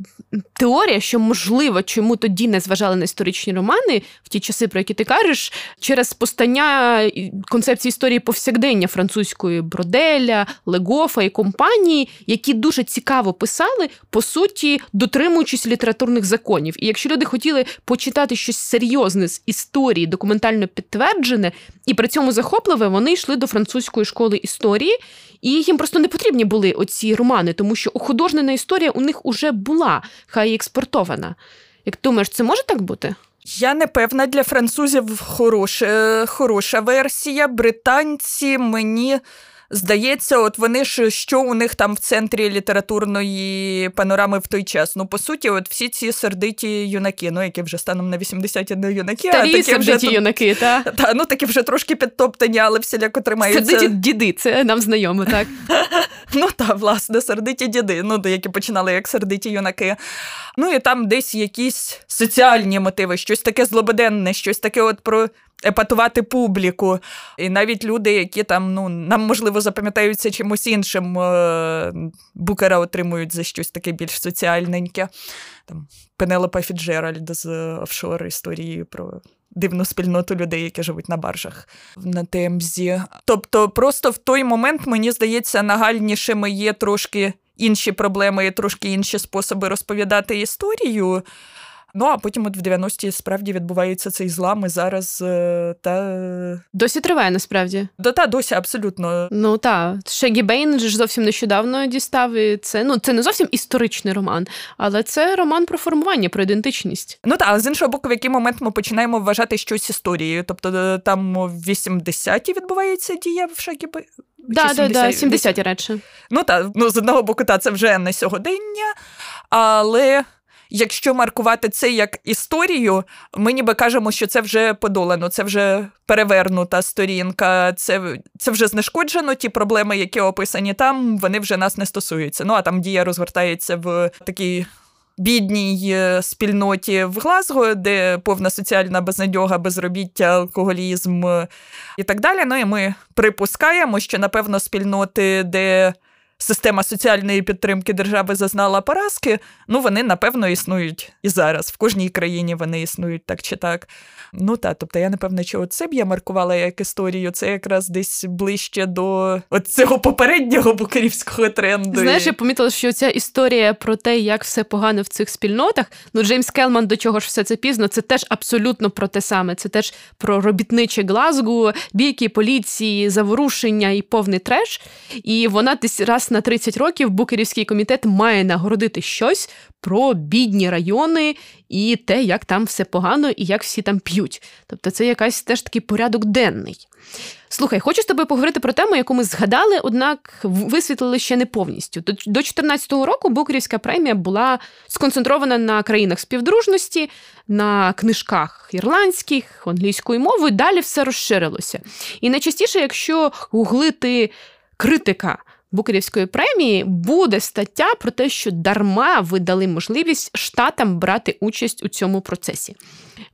теорія, що можливо, чому тоді не зважали на історичні романи в ті часи, про які ти кажеш, через постання концепції історії повсякдення французької Броделя, Легофа і компанії, які дуже цікаво писали, по суті, дотримували дотримуючись літературних законів. І якщо люди хотіли почитати щось серйозне з історії, документально підтверджене, і при цьому захопливе, вони йшли до французької школи історії, і їм просто не потрібні були оці романи, тому що художнена історія у них уже була, хай експортована. Як думаєш, це може так бути? Я не певна для французів хороша, хороша версія. Британці мені Здається, от вони ж що у них там в центрі літературної панорами в той час. Ну, по суті, от всі ці сердиті юнаки, ну які вже станом на 80 не юнаки, Старі а такі сердиті вже юнаки, та? Та, ну такі вже трошки підтоптані, але всіляко тримаються. Сердиті діди, це нам знайомо, так? Ну так, власне, сердиті діди, ну які починали як сердиті юнаки. Ну і там десь якісь соціальні мотиви, щось таке злободенне, щось таке от про епатувати публіку. І навіть люди, які там ну, нам, можливо, запам'ятаються чимось іншим, е, букера отримують за щось таке більш соціальненьке. Там Пенелопа Фіджеральд з офшор історії про. Дивну спільноту людей, які живуть на баржах на Темзі. Тобто, просто в той момент, мені здається, нагальнішими є трошки інші проблеми, і трошки інші способи розповідати історію. Ну а потім, от в 90-ті, справді відбувається цей злам, і зараз е, та досі триває насправді. Да, та досі абсолютно. Ну та Шегі Бейн ж зовсім нещодавно дістав. і Це ну це не зовсім історичний роман, але це роман про формування, про ідентичність. Ну так, з іншого боку, в який момент ми починаємо вважати щось історією. Тобто е, там в 80-ті відбувається дія в Шегі Бейн. Да, да, да, 70-ті речі. Ну так, ну з одного боку, та це вже не сьогодення, але якщо маркувати це як історію, ми ніби кажемо, що це вже подолано, це вже перевернута сторінка, це це вже знешкоджено. Ті проблеми, які описані там, вони вже нас не стосуються. Ну а там дія розгортається в такій. Бідній е, спільноті в Глазго, де повна соціальна безнадьога, безробіття, алкоголізм е, і так далі. Ну і ми припускаємо, що напевно спільноти, де система соціальної підтримки держави зазнала поразки, ну вони напевно існують і зараз. В кожній країні вони існують так чи так. Ну так, тобто я напевно, що це б я маркувала як історію. Це якраз десь ближче до цього попереднього букерівського тренду. Знаєш, я помітила, що ця історія про те, як все погано в цих спільнотах. Ну, Джеймс Келман до чого ж все це пізно, це теж абсолютно про те саме. Це теж про робітниче Глазгу, бійки, поліції, заворушення і повний треш. І вона десь раз на 30 років Букерівський комітет має нагородити щось про бідні райони і те, як там все погано і як всі там п'ють. Тобто це якась теж такий порядок денний. Слухай, хочу з тобою поговорити про тему, яку ми згадали, однак висвітлили ще не повністю. До 2014 року Букерівська премія була сконцентрована на країнах співдружності, на книжках ірландських, англійською мовою. Далі все розширилося. І найчастіше, якщо гуглити критика Букерівської премії буде стаття про те, що дарма ви дали можливість штатам брати участь у цьому процесі.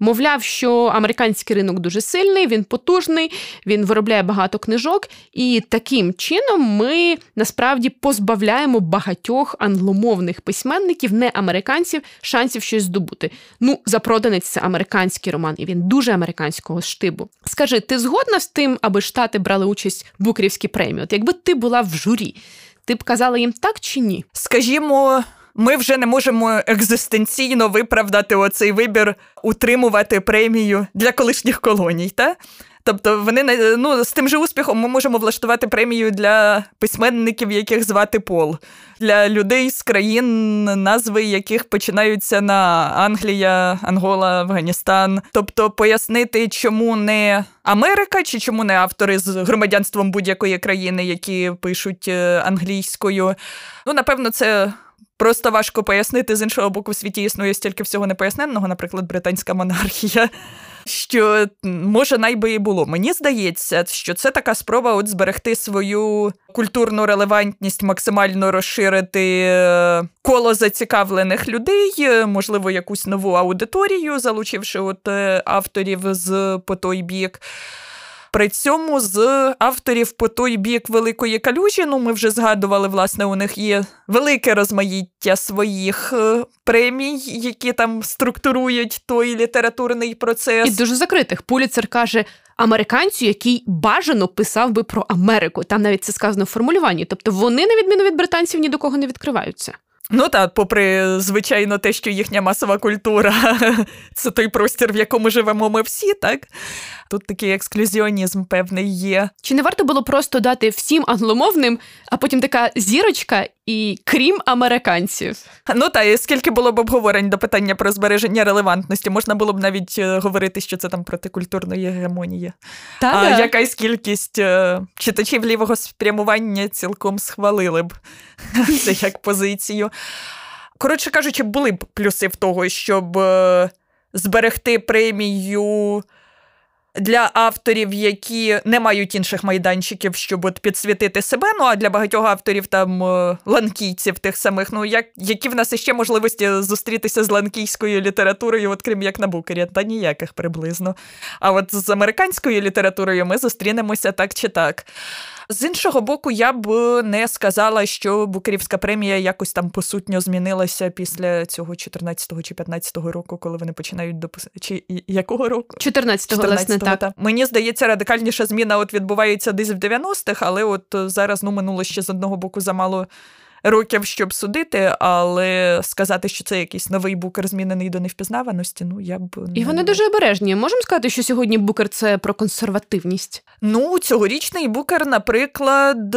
Мовляв, що американський ринок дуже сильний, він потужний, він виробляє багато книжок, і таким чином ми насправді позбавляємо багатьох англомовних письменників, не американців, шансів щось здобути. Ну, запроданець це американський роман, і він дуже американського штибу. Скажи, ти згодна з тим, аби штати брали участь в Букерівській премії? От якби ти була в журі, ти б казала їм так чи ні? Скажімо ми вже не можемо екзистенційно виправдати оцей вибір утримувати премію для колишніх колоній. Та? Тобто вони ну, з тим же успіхом ми можемо влаштувати премію для письменників, яких звати Пол, для людей з країн, назви яких починаються на Англія, Ангола, Афганістан. Тобто пояснити, чому не Америка, чи чому не автори з громадянством будь-якої країни, які пишуть е, англійською. Ну, напевно, це Просто важко пояснити з іншого боку, в світі існує стільки всього непоясненного, наприклад, британська монархія. Що може найби і було. Мені здається, що це така спроба от зберегти свою культурну релевантність, максимально розширити е, коло зацікавлених людей, е, можливо, якусь нову аудиторію, залучивши от е, авторів з по той бік. При цьому з авторів по той бік великої калюжі, ну ми вже згадували, власне, у них є велике розмаїття своїх е, премій, які там структурують той літературний процес. І дуже закритих. Пуліцер каже. Американцю, який бажано писав би про Америку, там навіть це сказано в формулюванні. Тобто вони, на відміну від британців, ні до кого не відкриваються. Ну так, попри, звичайно, те, що їхня масова культура це той простір, в якому живемо ми всі, так? Тут такий ексклюзіонізм певний є. Чи не варто було просто дати всім англомовним, а потім така зірочка і крім американців? Ну та і скільки було б обговорень до питання про збереження релевантності, можна було б навіть е, говорити, що це там протикультурної гегемонії. Та, а якась кількість е, читачів лівого спрямування цілком схвалили б це як позицію. Коротше кажучи, були б плюси в того, щоб е, зберегти премію для авторів, які не мають інших майданчиків, щоб от підсвітити себе. Ну а для багатьох авторів там е, ланкійців тих самих, ну як які в нас іще можливості зустрітися з ланкійською літературою, от крім як на букері, та ніяких приблизно. А от з американською літературою ми зустрінемося так чи так. З іншого боку, я б не сказала, що Букерівська премія якось там посутньо змінилася після цього 14-го чи 15-го року, коли вони починають дописати. Чи якого року? 14-го, власне, так. Мені здається, радикальніша зміна от відбувається десь в 90-х, але от зараз ну минуло ще з одного боку замало років, щоб судити, але сказати, що це якийсь новий букер, змінений до невпізнаваності, ну я б не... і вони дуже обережні. Можемо сказати, що сьогодні букер це про консервативність? Ну, цьогорічний букер, наприклад,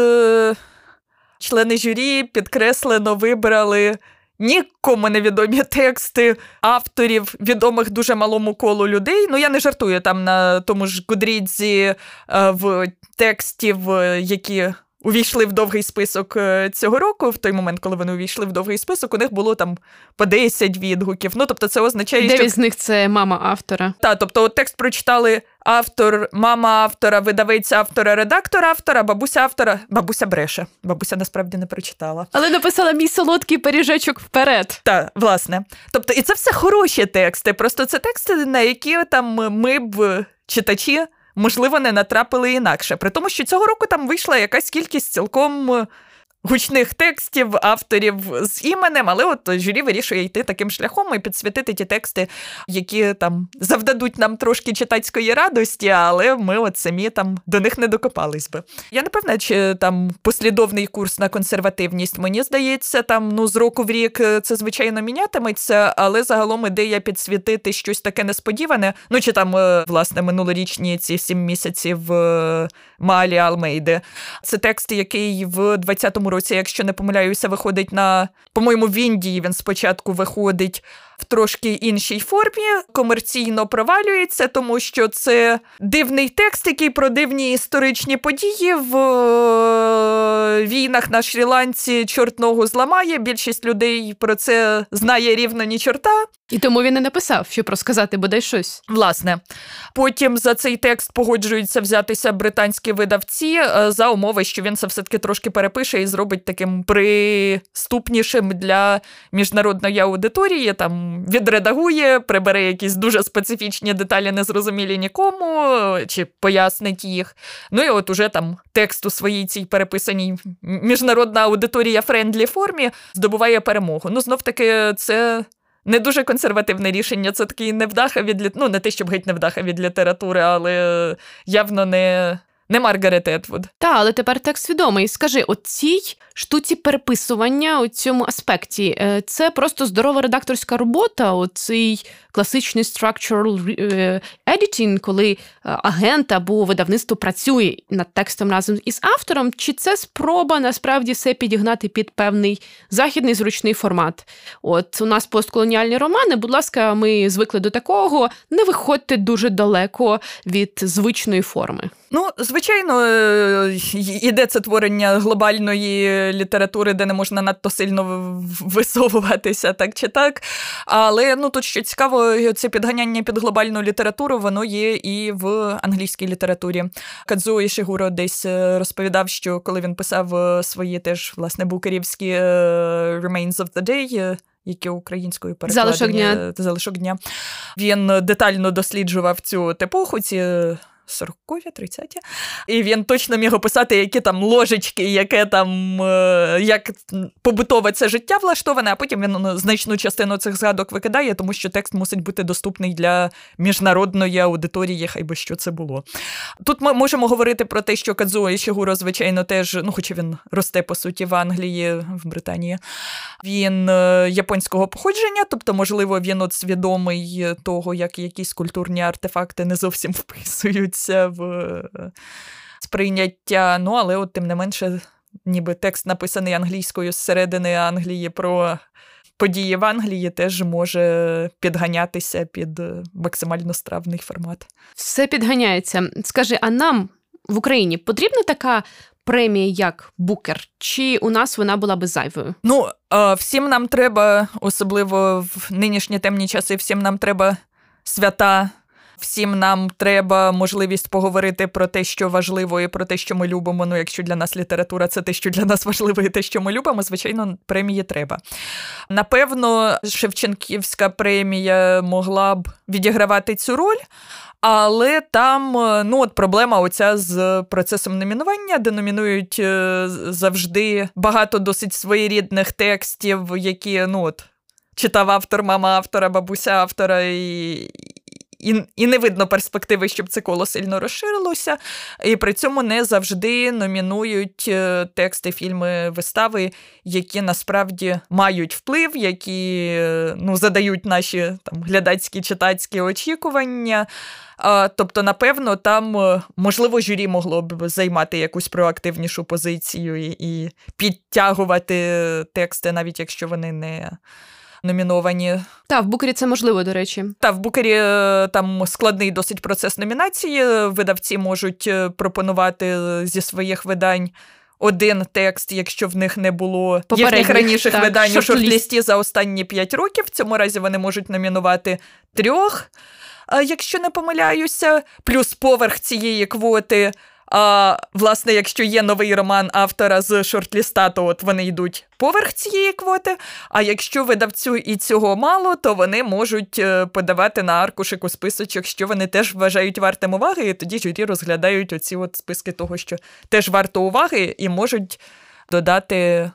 члени журі підкреслено вибрали. Нікому невідомі тексти авторів, відомих дуже малому колу людей. Ну, я не жартую там на тому ж Гудрідзі в текстів, які увійшли в довгий список е, цього року, в той момент, коли вони увійшли в довгий список, у них було там по 10 відгуків. Ну, тобто, це означає, Дев'ять що... з них це мама автора. Так, тобто, текст прочитали автор, мама автора, видавець автора, редактор автора, бабуся автора, бабуся бреше. Бабуся насправді не прочитала. Але написала мій солодкий пиріжечок вперед. Так, власне. Тобто, і це все хороші тексти. Просто це тексти, на які там ми б читачі можливо, не натрапили інакше. При тому, що цього року там вийшла якась кількість цілком гучних текстів, авторів з іменем, але от журі вирішує йти таким шляхом і підсвітити ті тексти, які там завдадуть нам трошки читацької радості, але ми от самі там до них не докопались би. Я не певна, чи там послідовний курс на консервативність. Мені здається, там ну з року в рік це звичайно мінятиметься, але загалом ідея підсвітити щось таке несподіване. Ну чи там е, власне минулорічні ці сім місяців е, Малі Алмейди. Це текст, який в 20-му році, якщо не помиляюся, виходить на, по-моєму, в Індії він спочатку виходить в трошки іншій формі, комерційно провалюється, тому що це дивний текст, який про дивні історичні події в е, війнах на Шрі-Ланці чорт ногу зламає. Більшість людей про це знає рівно ні чорта. І тому він не написав, щоб розказати бодай щось. Власне, потім за цей текст погоджуються взятися британські видавці е, за умови, що він це все-таки трошки перепише і зробить таким приступнішим для міжнародної аудиторії. Там відредагує, прибере якісь дуже специфічні деталі, незрозумілі нікому, чи пояснить їх. Ну і от уже там текст у своїй цій переписаній міжнародна аудиторія friendly формі здобуває перемогу. Ну, знов таки, це не дуже консервативне рішення. Це такий невдаха від ну не те, щоб геть невдаха від літератури, але явно не. Не Маргарет Етвуд. Та, але тепер текст відомий. Скажи, у цій штуці переписування у цьому аспекті е, це просто здорова редакторська робота, оцей класичний structural е, editing, коли е, агент або видавництво працює над текстом разом із автором, чи це спроба насправді все підігнати під певний західний зручний формат? От у нас постколоніальні романи, будь ласка, ми звикли до такого. Не виходьте дуже далеко від звичної форми. Ну, звичайно, іде це творення глобальної літератури, де не можна надто сильно висовуватися, так чи так. Але ну тут що цікаво, це підганяння під глобальну літературу, воно є і в англійській літературі. Кадзуо Ішигуро десь е, розповідав, що коли він писав е, свої теж власне букерівські е, Remains of the Day, які українською перекладені залишок дня. залишок дня. Він детально досліджував цю епоху, ці 40-ві, 30-ті. І він точно міг описати, які там ложечки, яке там е, як побутове це життя влаштоване, а потім він ну, значну частину цих згадок викидає, тому що текст мусить бути доступний для міжнародної аудиторії, хай би що це було. Тут ми можемо говорити про те, що Кадзуо Ішігуро, звичайно, теж, ну, хоча він росте, по суті, в Англії, в Британії, він е, японського походження, тобто, можливо, він от свідомий того, як якісь культурні артефакти не зовсім вписуються в е, сприйняття. Ну, але, от, тим не менше, ніби текст написаний англійською зсередини Англії про. Події в Англії теж може підганятися під е, максимально стравний формат. Все підганяється. Скажи, а нам в Україні потрібна така премія, як Букер, чи у нас вона була би зайвою? Ну, всім нам треба, особливо в нинішні темні часи, всім нам треба свята. Всім нам треба можливість поговорити про те, що важливо, і про те, що ми любимо. Ну, якщо для нас література це те, що для нас важливо, і те, що ми любимо, звичайно, премії треба. Напевно, Шевченківська премія могла б відігравати цю роль. Але там ну от проблема оця з процесом номінування, де номінують е, завжди багато досить своєрідних текстів, які ну от читав автор, мама автора, бабуся автора, і і і не видно перспективи, щоб це коло сильно розширилося. І при цьому не завжди номінують е, тексти, фільми, вистави, які насправді мають вплив, які ну, задають наші там глядацькі читацькі очікування. Тобто, напевно, там е, можливо журі могло б займати якусь проактивнішу позицію і, і підтягувати тексти, навіть якщо вони не номіновані. Та в Букері це можливо, до речі. Та в Букері е, там складний досить процес номінації. Видавці можуть е, пропонувати зі своїх видань. Один текст, якщо в них не було їхніх раніших так, видань у шорт-лісті за останні п'ять років. В цьому разі вони можуть номінувати трьох, якщо не помиляюся, плюс поверх цієї квоти а, Власне, якщо є новий роман автора з шортліста, то от вони йдуть поверх цієї квоти. А якщо видавцю і цього мало, то вони можуть е, подавати на аркушику списочок, що вони теж вважають вартим уваги, і тоді журі розглядають оці от списки того, що теж варто уваги, і можуть додати.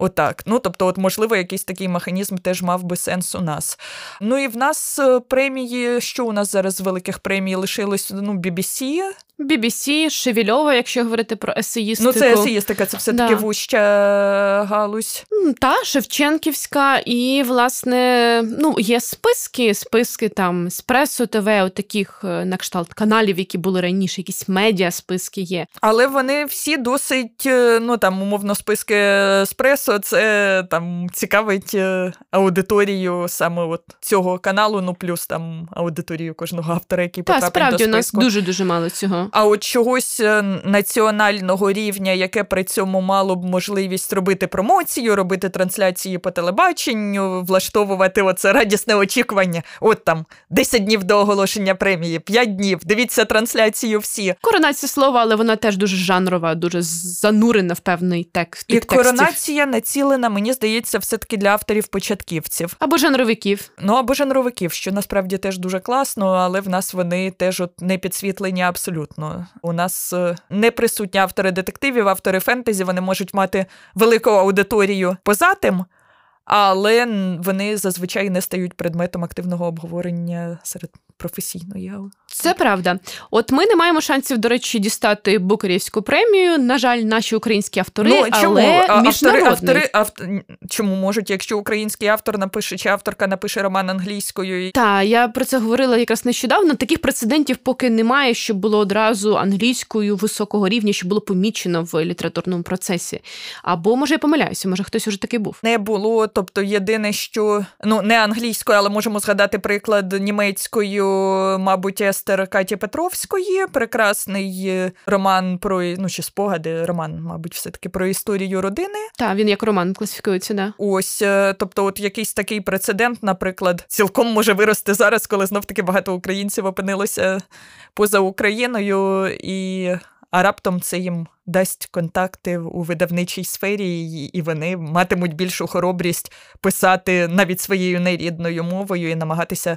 Отак. Ну, тобто, от, можливо, якийсь такий механізм теж мав би сенс у нас. Ну і в нас е, премії, що у нас зараз з великих премій лишилось? Ну, BBC, BBC, Шевільова, якщо говорити про есеїстику. Ну, це есеїстика, це все-таки да. вуща галузь. Та, Шевченківська, і, власне, ну, є списки, списки там Еспресо ТВ, от таких е, на кшталт каналів, які були раніше, якісь медіа списки є. Але вони всі досить, е, ну там, умовно, списки Еспресо, це там цікавить е, аудиторію саме от цього каналу, ну плюс там аудиторію кожного автора, який потрапив до списку. Справді, у нас дуже-дуже мало цього. А от чогось е, національного рівня, яке при цьому мало б можливість робити промоцію, робити трансляції по телебаченню, влаштовувати оце радісне очікування. От там 10 днів до оголошення премії, 5 днів. Дивіться трансляцію всі. Коронація слова, але вона теж дуже жанрова, дуже занурена в певний текст. І коронація націлена, мені здається, все-таки для авторів-початківців. Або жанровиків. Ну або жанровиків, що насправді теж дуже класно, але в нас вони теж от не підсвітлені абсолютно. У нас е, не присутні автори детективів, автори фентезі, вони можуть мати велику аудиторію поза тим, але вони зазвичай не стають предметом активного обговорення серед професійної. Це правда. От ми не маємо шансів, до речі, дістати Букерівську премію. На жаль, наші українські автори, ну, чому? але міжнародний. автори, автори, чому можуть, якщо український автор напише чи авторка напише роман англійською? Так, я про це говорила якраз нещодавно. Таких прецедентів поки немає, щоб було одразу англійською високого рівня, щоб було помічено в літературному процесі. Або може я помиляюся, може хтось уже такий був. Не було. Тобто, єдине, що ну не англійською, але можемо згадати приклад німецькою, мабуть. Естер Каті Петровської, прекрасний е, роман про ну чи спогади, роман, мабуть, все-таки про історію родини. Так, він як роман класифікується, да. Ось, е, тобто, от якийсь такий прецедент, наприклад, цілком може вирости зараз, коли знов таки багато українців опинилося поза Україною, і а раптом це їм дасть контакти у видавничій сфері, і вони матимуть більшу хоробрість писати навіть своєю нерідною мовою і намагатися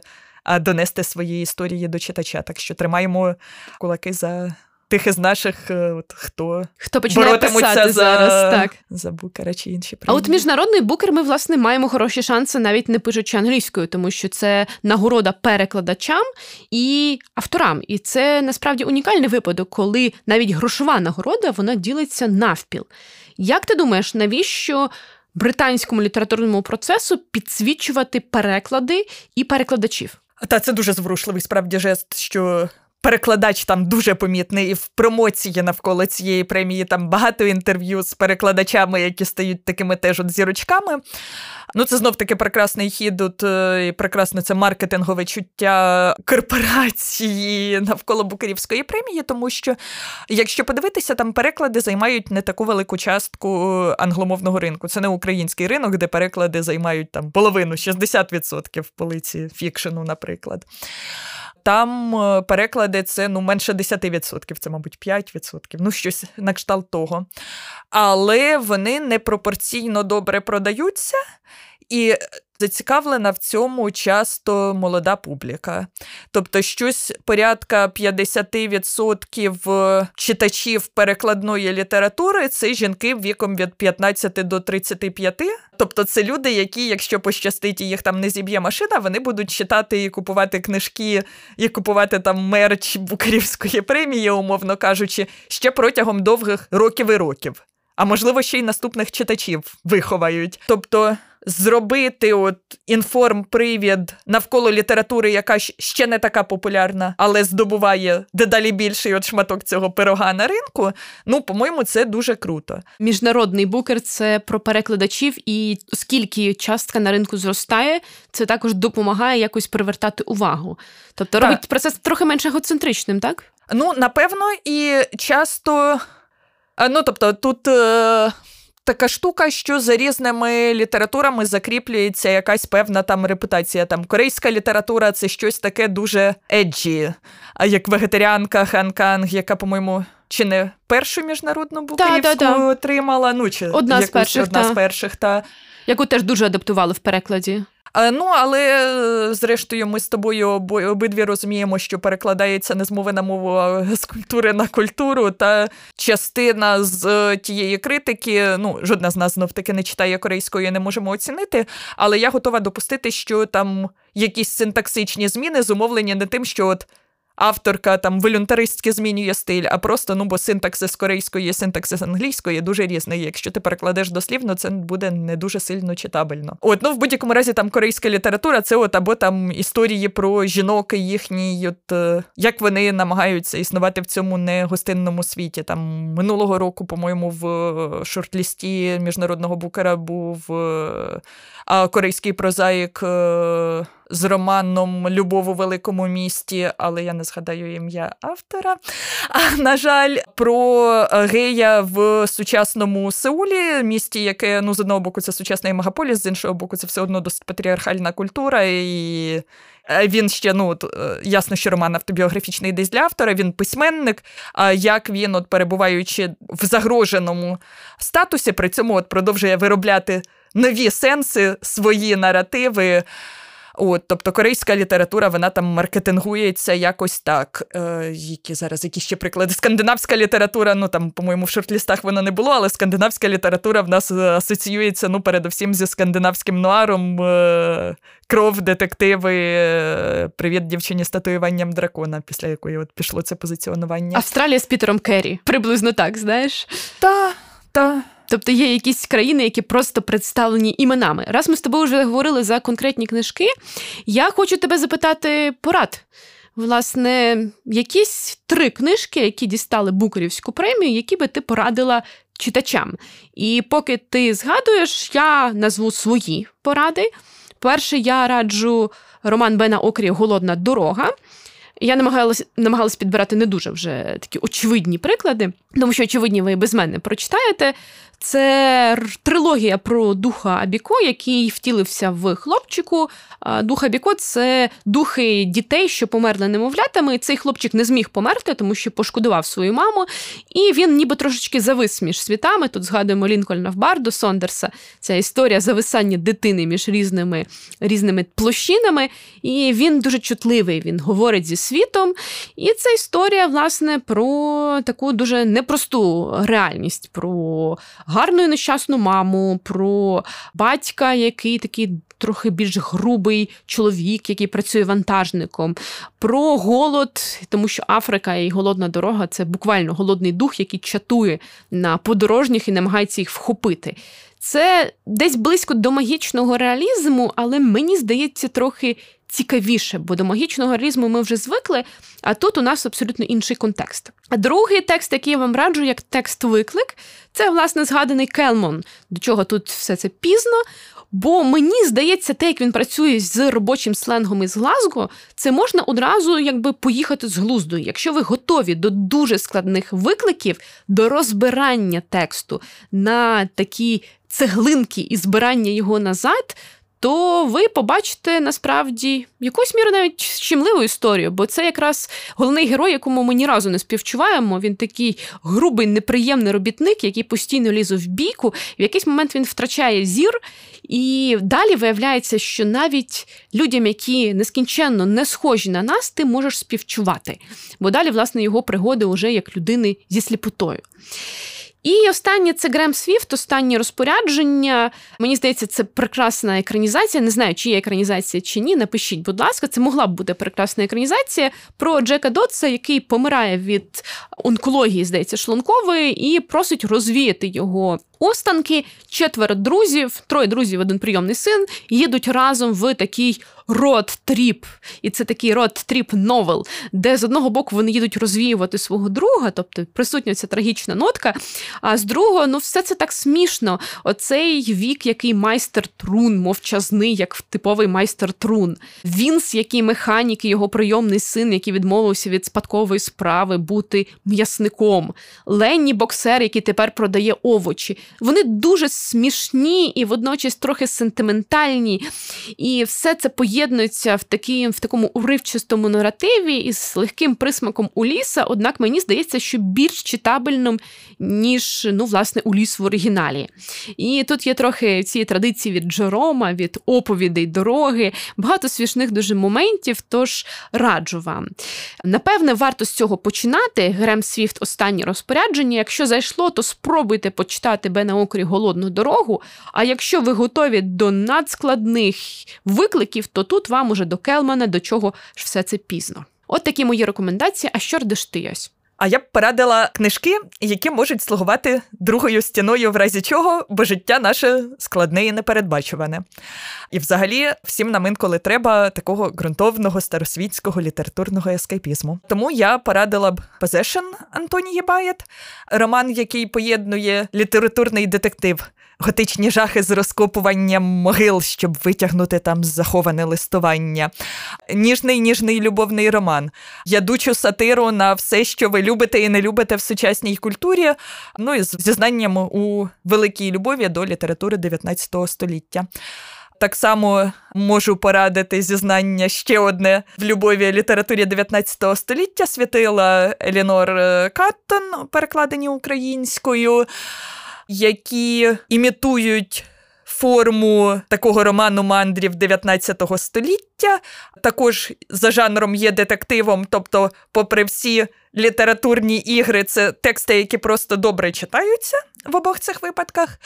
донести свої історії до читача. Так що тримаємо кулаки за тих із наших, е, от, хто хто починає писати за, зараз, так. за букера чи інші премії. А от міжнародний букер ми, власне, маємо хороші шанси, навіть не пишучи англійською, тому що це нагорода перекладачам і авторам. І це насправді унікальний випадок, коли навіть грошова нагорода вона ділиться навпіл. Як ти думаєш, навіщо? Британському літературному процесу підсвічувати переклади і перекладачів. Та це дуже зворушливий справді жест, що перекладач там дуже помітний і в промоції навколо цієї премії. Там багато інтерв'ю з перекладачами, які стають такими теж от зірочками. Ну, це знов таки прекрасний хід, от, е, і прекрасне це маркетингове чуття корпорації навколо Букарівської премії, тому що, якщо подивитися, там переклади займають не таку велику частку англомовного ринку. Це не український ринок, де переклади займають там половину, 60% в полиці фікшену, наприклад там е, переклади це ну, менше 10%, це, мабуть, 5%, ну щось на кшталт того. Але вони непропорційно добре продаються. І зацікавлена в цьому часто молода публіка. Тобто, щось порядка 50% читачів перекладної літератури це жінки віком від 15 до 35. Тобто, це люди, які, якщо пощастить їх там не зіб'є машина, вони будуть читати і купувати книжки, і купувати там мерч Букарівської премії, умовно кажучи, ще протягом довгих років і років. А можливо, ще й наступних читачів виховають. Тобто зробити от інформпривід навколо літератури, яка ще не така популярна, але здобуває дедалі більший от шматок цього пирога на ринку. Ну, по-моєму, це дуже круто. Міжнародний букер це про перекладачів, і оскільки частка на ринку зростає, це також допомагає якось привертати увагу. Тобто так. робить процес трохи менш егоцентричним, так? Ну, напевно, і часто. Ну, тобто, тут. Е, така штука, що за різними літературами закріплюється якась певна там репутація. Там Корейська література це щось таке дуже еджі, а як вегетаріанка Хан Канг, яка, по-моєму, чи не першу міжнародну букерівську отримала? Ну, чи одна з перших, одна та. з перших, та. яку теж дуже адаптували в перекладі. Ну, але е, зрештою, ми з тобою обидві розуміємо, що перекладається не з мови на мову, а з культури на культуру. Та частина з тієї критики, ну, жодна з нас знов таки не читає корейською, не можемо оцінити. Але я готова допустити, що там якісь синтаксичні зміни зумовлені не тим, що от авторка там волюнтаристськи змінює стиль, а просто ну, бо синтаксис корейської, синтаксис англійської дуже різний. Якщо ти перекладеш дослівно, це буде не дуже сильно читабельно. От, ну в будь-якому разі там корейська література, це от або там історії про жінок і їхній, от е, як вони намагаються існувати в цьому негостинному світі. Там минулого року, по-моєму, в е, шортлісті міжнародного букера був е, корейський прозаїк з романом Любов у великому місті, але я не згадаю ім'я автора. А, На жаль, про гея в сучасному Сеулі, місті, яке ну з одного боку це сучасний мегаполіс, з іншого боку, це все одно досить патріархальна культура. і він ще ну е, ясно, що роман автобіографічний десь для автора. Він письменник. А як він, от перебуваючи в загроженому статусі, при цьому от продовжує виробляти нові сенси, свої наративи. От, Тобто корейська література вона там маркетингується якось так. Е, Які зараз які ще приклади? Скандинавська література, ну там, по-моєму, в шортлістах воно не було, але скандинавська література в нас асоціюється ну, передусім зі скандинавським нуаром. Е, Кров, детективи, е, привіт дівчині з татуюванням дракона, після якої от пішло це позиціонування. Австралія з Пітером Керрі. Приблизно так, знаєш? Та, та. Тобто є якісь країни, які просто представлені іменами. Раз ми з тобою вже говорили за конкретні книжки, я хочу тебе запитати порад. Власне, якісь три книжки, які дістали Букарівську премію, які би ти порадила читачам. І поки ти згадуєш, я назву свої поради. Перше, я раджу роман Бена Окрі Голодна дорога. Я намагалась намагалась підбирати не дуже вже такі очевидні приклади, тому що очевидні ви без мене прочитаєте. Це трилогія про духа Абіко, який втілився в хлопчику. Дух Абіко це духи дітей, що померли немовлятами. Цей хлопчик не зміг померти, тому що пошкодував свою маму. І він ніби трошечки завис між світами. Тут згадуємо Лінкольна в Барду Сондерса. Ця історія зависання дитини між різними різними площинами. І він дуже чутливий. Він говорить зі світом. І це історія, власне, про таку дуже непросту реальність. про гарну і нещасну маму, про батька, який такий трохи більш грубий чоловік, який працює вантажником, про голод, тому що Африка і голодна дорога це буквально голодний дух, який чатує на подорожніх і намагається їх вхопити. Це десь близько до магічного реалізму, але мені здається трохи цікавіше, бо до магічного реалізму ми вже звикли, а тут у нас абсолютно інший контекст. А другий текст, який я вам раджу, як текст-виклик, це власне згаданий Келмон, до чого тут все це пізно. Бо мені здається, те, як він працює з робочим сленгом із Глазго, це можна одразу якби поїхати з глузду. Якщо ви готові до дуже складних викликів, до розбирання тексту на такі цеглинки і збирання його назад, то ви побачите насправді якусь міру навіть щемливу історію, бо це якраз головний герой, якому ми ні разу не співчуваємо. Він такий грубий, неприємний робітник, який постійно лізе в бійку. В якийсь момент він втрачає зір, і далі виявляється, що навіть людям, які нескінченно не схожі на нас, ти можеш співчувати. Бо далі, власне, його пригоди вже як людини зі сліпотою. І останнє це Грем Свіфт, останнє розпорядження. Мені здається, це прекрасна екранізація. Не знаю, чи є екранізація чи ні. Напишіть, будь ласка, це могла б бути прекрасна екранізація про Джека Дотса, який помирає від онкології, здається, шлункової, і просить розвіяти його останки. Четверо друзів, троє друзів, один прийомний син, їдуть разом в такий road trip. І це такий road trip novel, де з одного боку вони їдуть розвіювати свого друга, тобто присутня ця трагічна нотка. А з другого, ну все це так смішно. Оцей вік, який майстер трун, мовчазний, як типовий майстер трун. Вінс, який механік, і його прийомний син, який відмовився від спадкової справи бути м'ясником. Ленні боксер, який тепер продає овочі. Вони дуже смішні і водночас трохи сентиментальні. І все це поєднується в такі, в такому уривчастому наративі із легким присмаком Уліса, однак мені здається, що більш читабельним, ніж ну, власне, Уліс в оригіналі. І тут є трохи ці традиції від Джерома, від оповідей дороги, багато смішних дуже моментів, тож раджу вам. Напевне, варто з цього починати. Грем Свіфт останнє розпорядження. Якщо зайшло, то спробуйте почитати Бена Окрі голодну дорогу. А якщо ви готові до надскладних викликів, то тут вам уже до Келмана, до чого ж все це пізно. От такі мої рекомендації. А що рдиш ти ось? А я б порадила книжки, які можуть слугувати другою стіною, в разі чого, бо життя наше складне і непередбачуване. І, взагалі, всім нам інколи треба такого ґрунтовного старосвітського літературного ескейпізму. Тому я порадила б «Позешен» Антонії Баєт, роман, який поєднує літературний детектив готичні жахи з розкопуванням могил, щоб витягнути там заховане листування, ніжний ніжний любовний роман, ядучу сатиру на все, що ви любите і не любите в сучасній культурі. Ну і з зізнанням у великій любові до літератури 19 століття. Так само можу порадити зізнання ще одне в любові літературі 19 століття святила Елінор Каттон, перекладені українською які імітують форму такого роману мандрів 19 століття. Також за жанром є детективом, тобто, попри всі літературні ігри, це тексти, які просто добре читаються в обох цих випадках.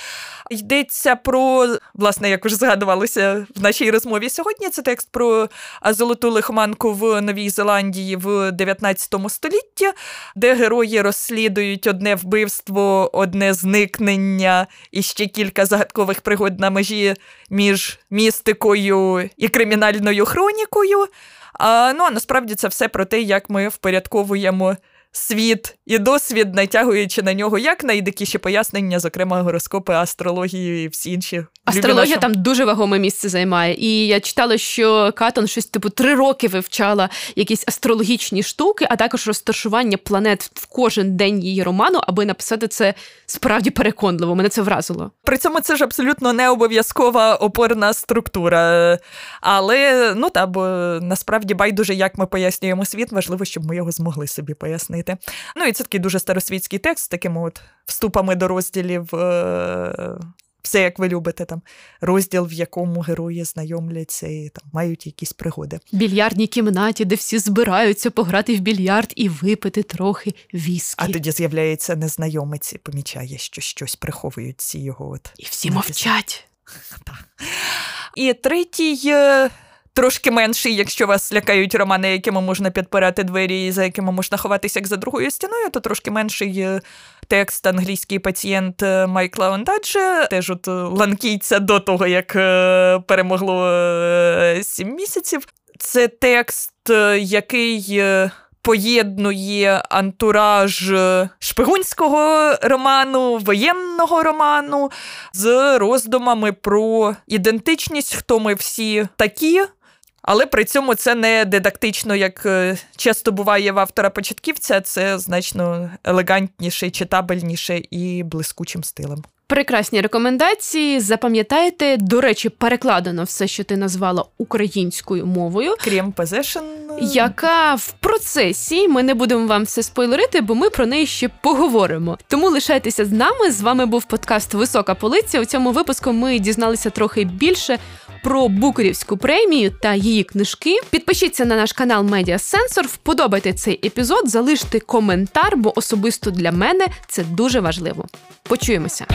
Йдеться про, власне, як вже згадувалося в нашій розмові сьогодні, це текст про золоту лихоманку в Новій Зеландії в 19 столітті, де герої розслідують одне вбивство, одне зникнення і ще кілька загадкових пригод на межі між містикою і кримінальною хронікою. А, Ну а насправді це все про те, як ми впорядковуємо світ і досвід, натягуючи на нього як найдикіші пояснення, зокрема гороскопи, астрології і всі інші. Астрологія там дуже вагоме місце займає. І я читала, що Катон щось типу три роки вивчала якісь астрологічні штуки, а також розташування планет в кожен день її роману, аби написати це справді переконливо. Мене це вразило. При цьому це ж абсолютно не обов'язкова опорна структура. Але ну та бо насправді байдуже, як ми пояснюємо світ, важливо, щоб ми його змогли собі пояснити. Ну і це такий дуже старосвітський текст, з такими от вступами до розділів. Е, все, як ви любите, там розділ, в якому герої знайомляться і там мають якісь пригоди. Більярдній кімнаті, де всі збираються пограти в більярд і випити трохи віскі. А тоді з'являється незнайомець і помічає, що щось приховують ці його. от. І всі мовчать. І третій. Е, трошки менший, якщо вас лякають романи, якими можна підпирати двері, і за якими можна ховатися як за другою стіною, то трошки менший е, текст англійський пацієнт е, Майкла Ондаджа, теж от ланкійця до того, як перемогло сім місяців. Це текст, який поєднує антураж шпигунського роману, воєнного роману з роздумами про ідентичність, хто ми всі такі. Але при цьому це не дидактично, як е, часто буває в автора початківця, це значно елегантніше, читабельніше і блискучим стилем. Прекрасні рекомендації. Запам'ятайте, до речі, перекладено все, що ти назвала українською мовою. Крім Possession. яка в процесі ми не будемо вам все спойлерити, бо ми про неї ще поговоримо. Тому лишайтеся з нами. З вами був подкаст Висока полиця. У цьому випуску ми дізналися трохи більше про Букерівську премію та її книжки. Підпишіться на наш канал Медіа Сенсор, вподобайте цей епізод, залиште коментар, бо особисто для мене це дуже важливо. Почуємося.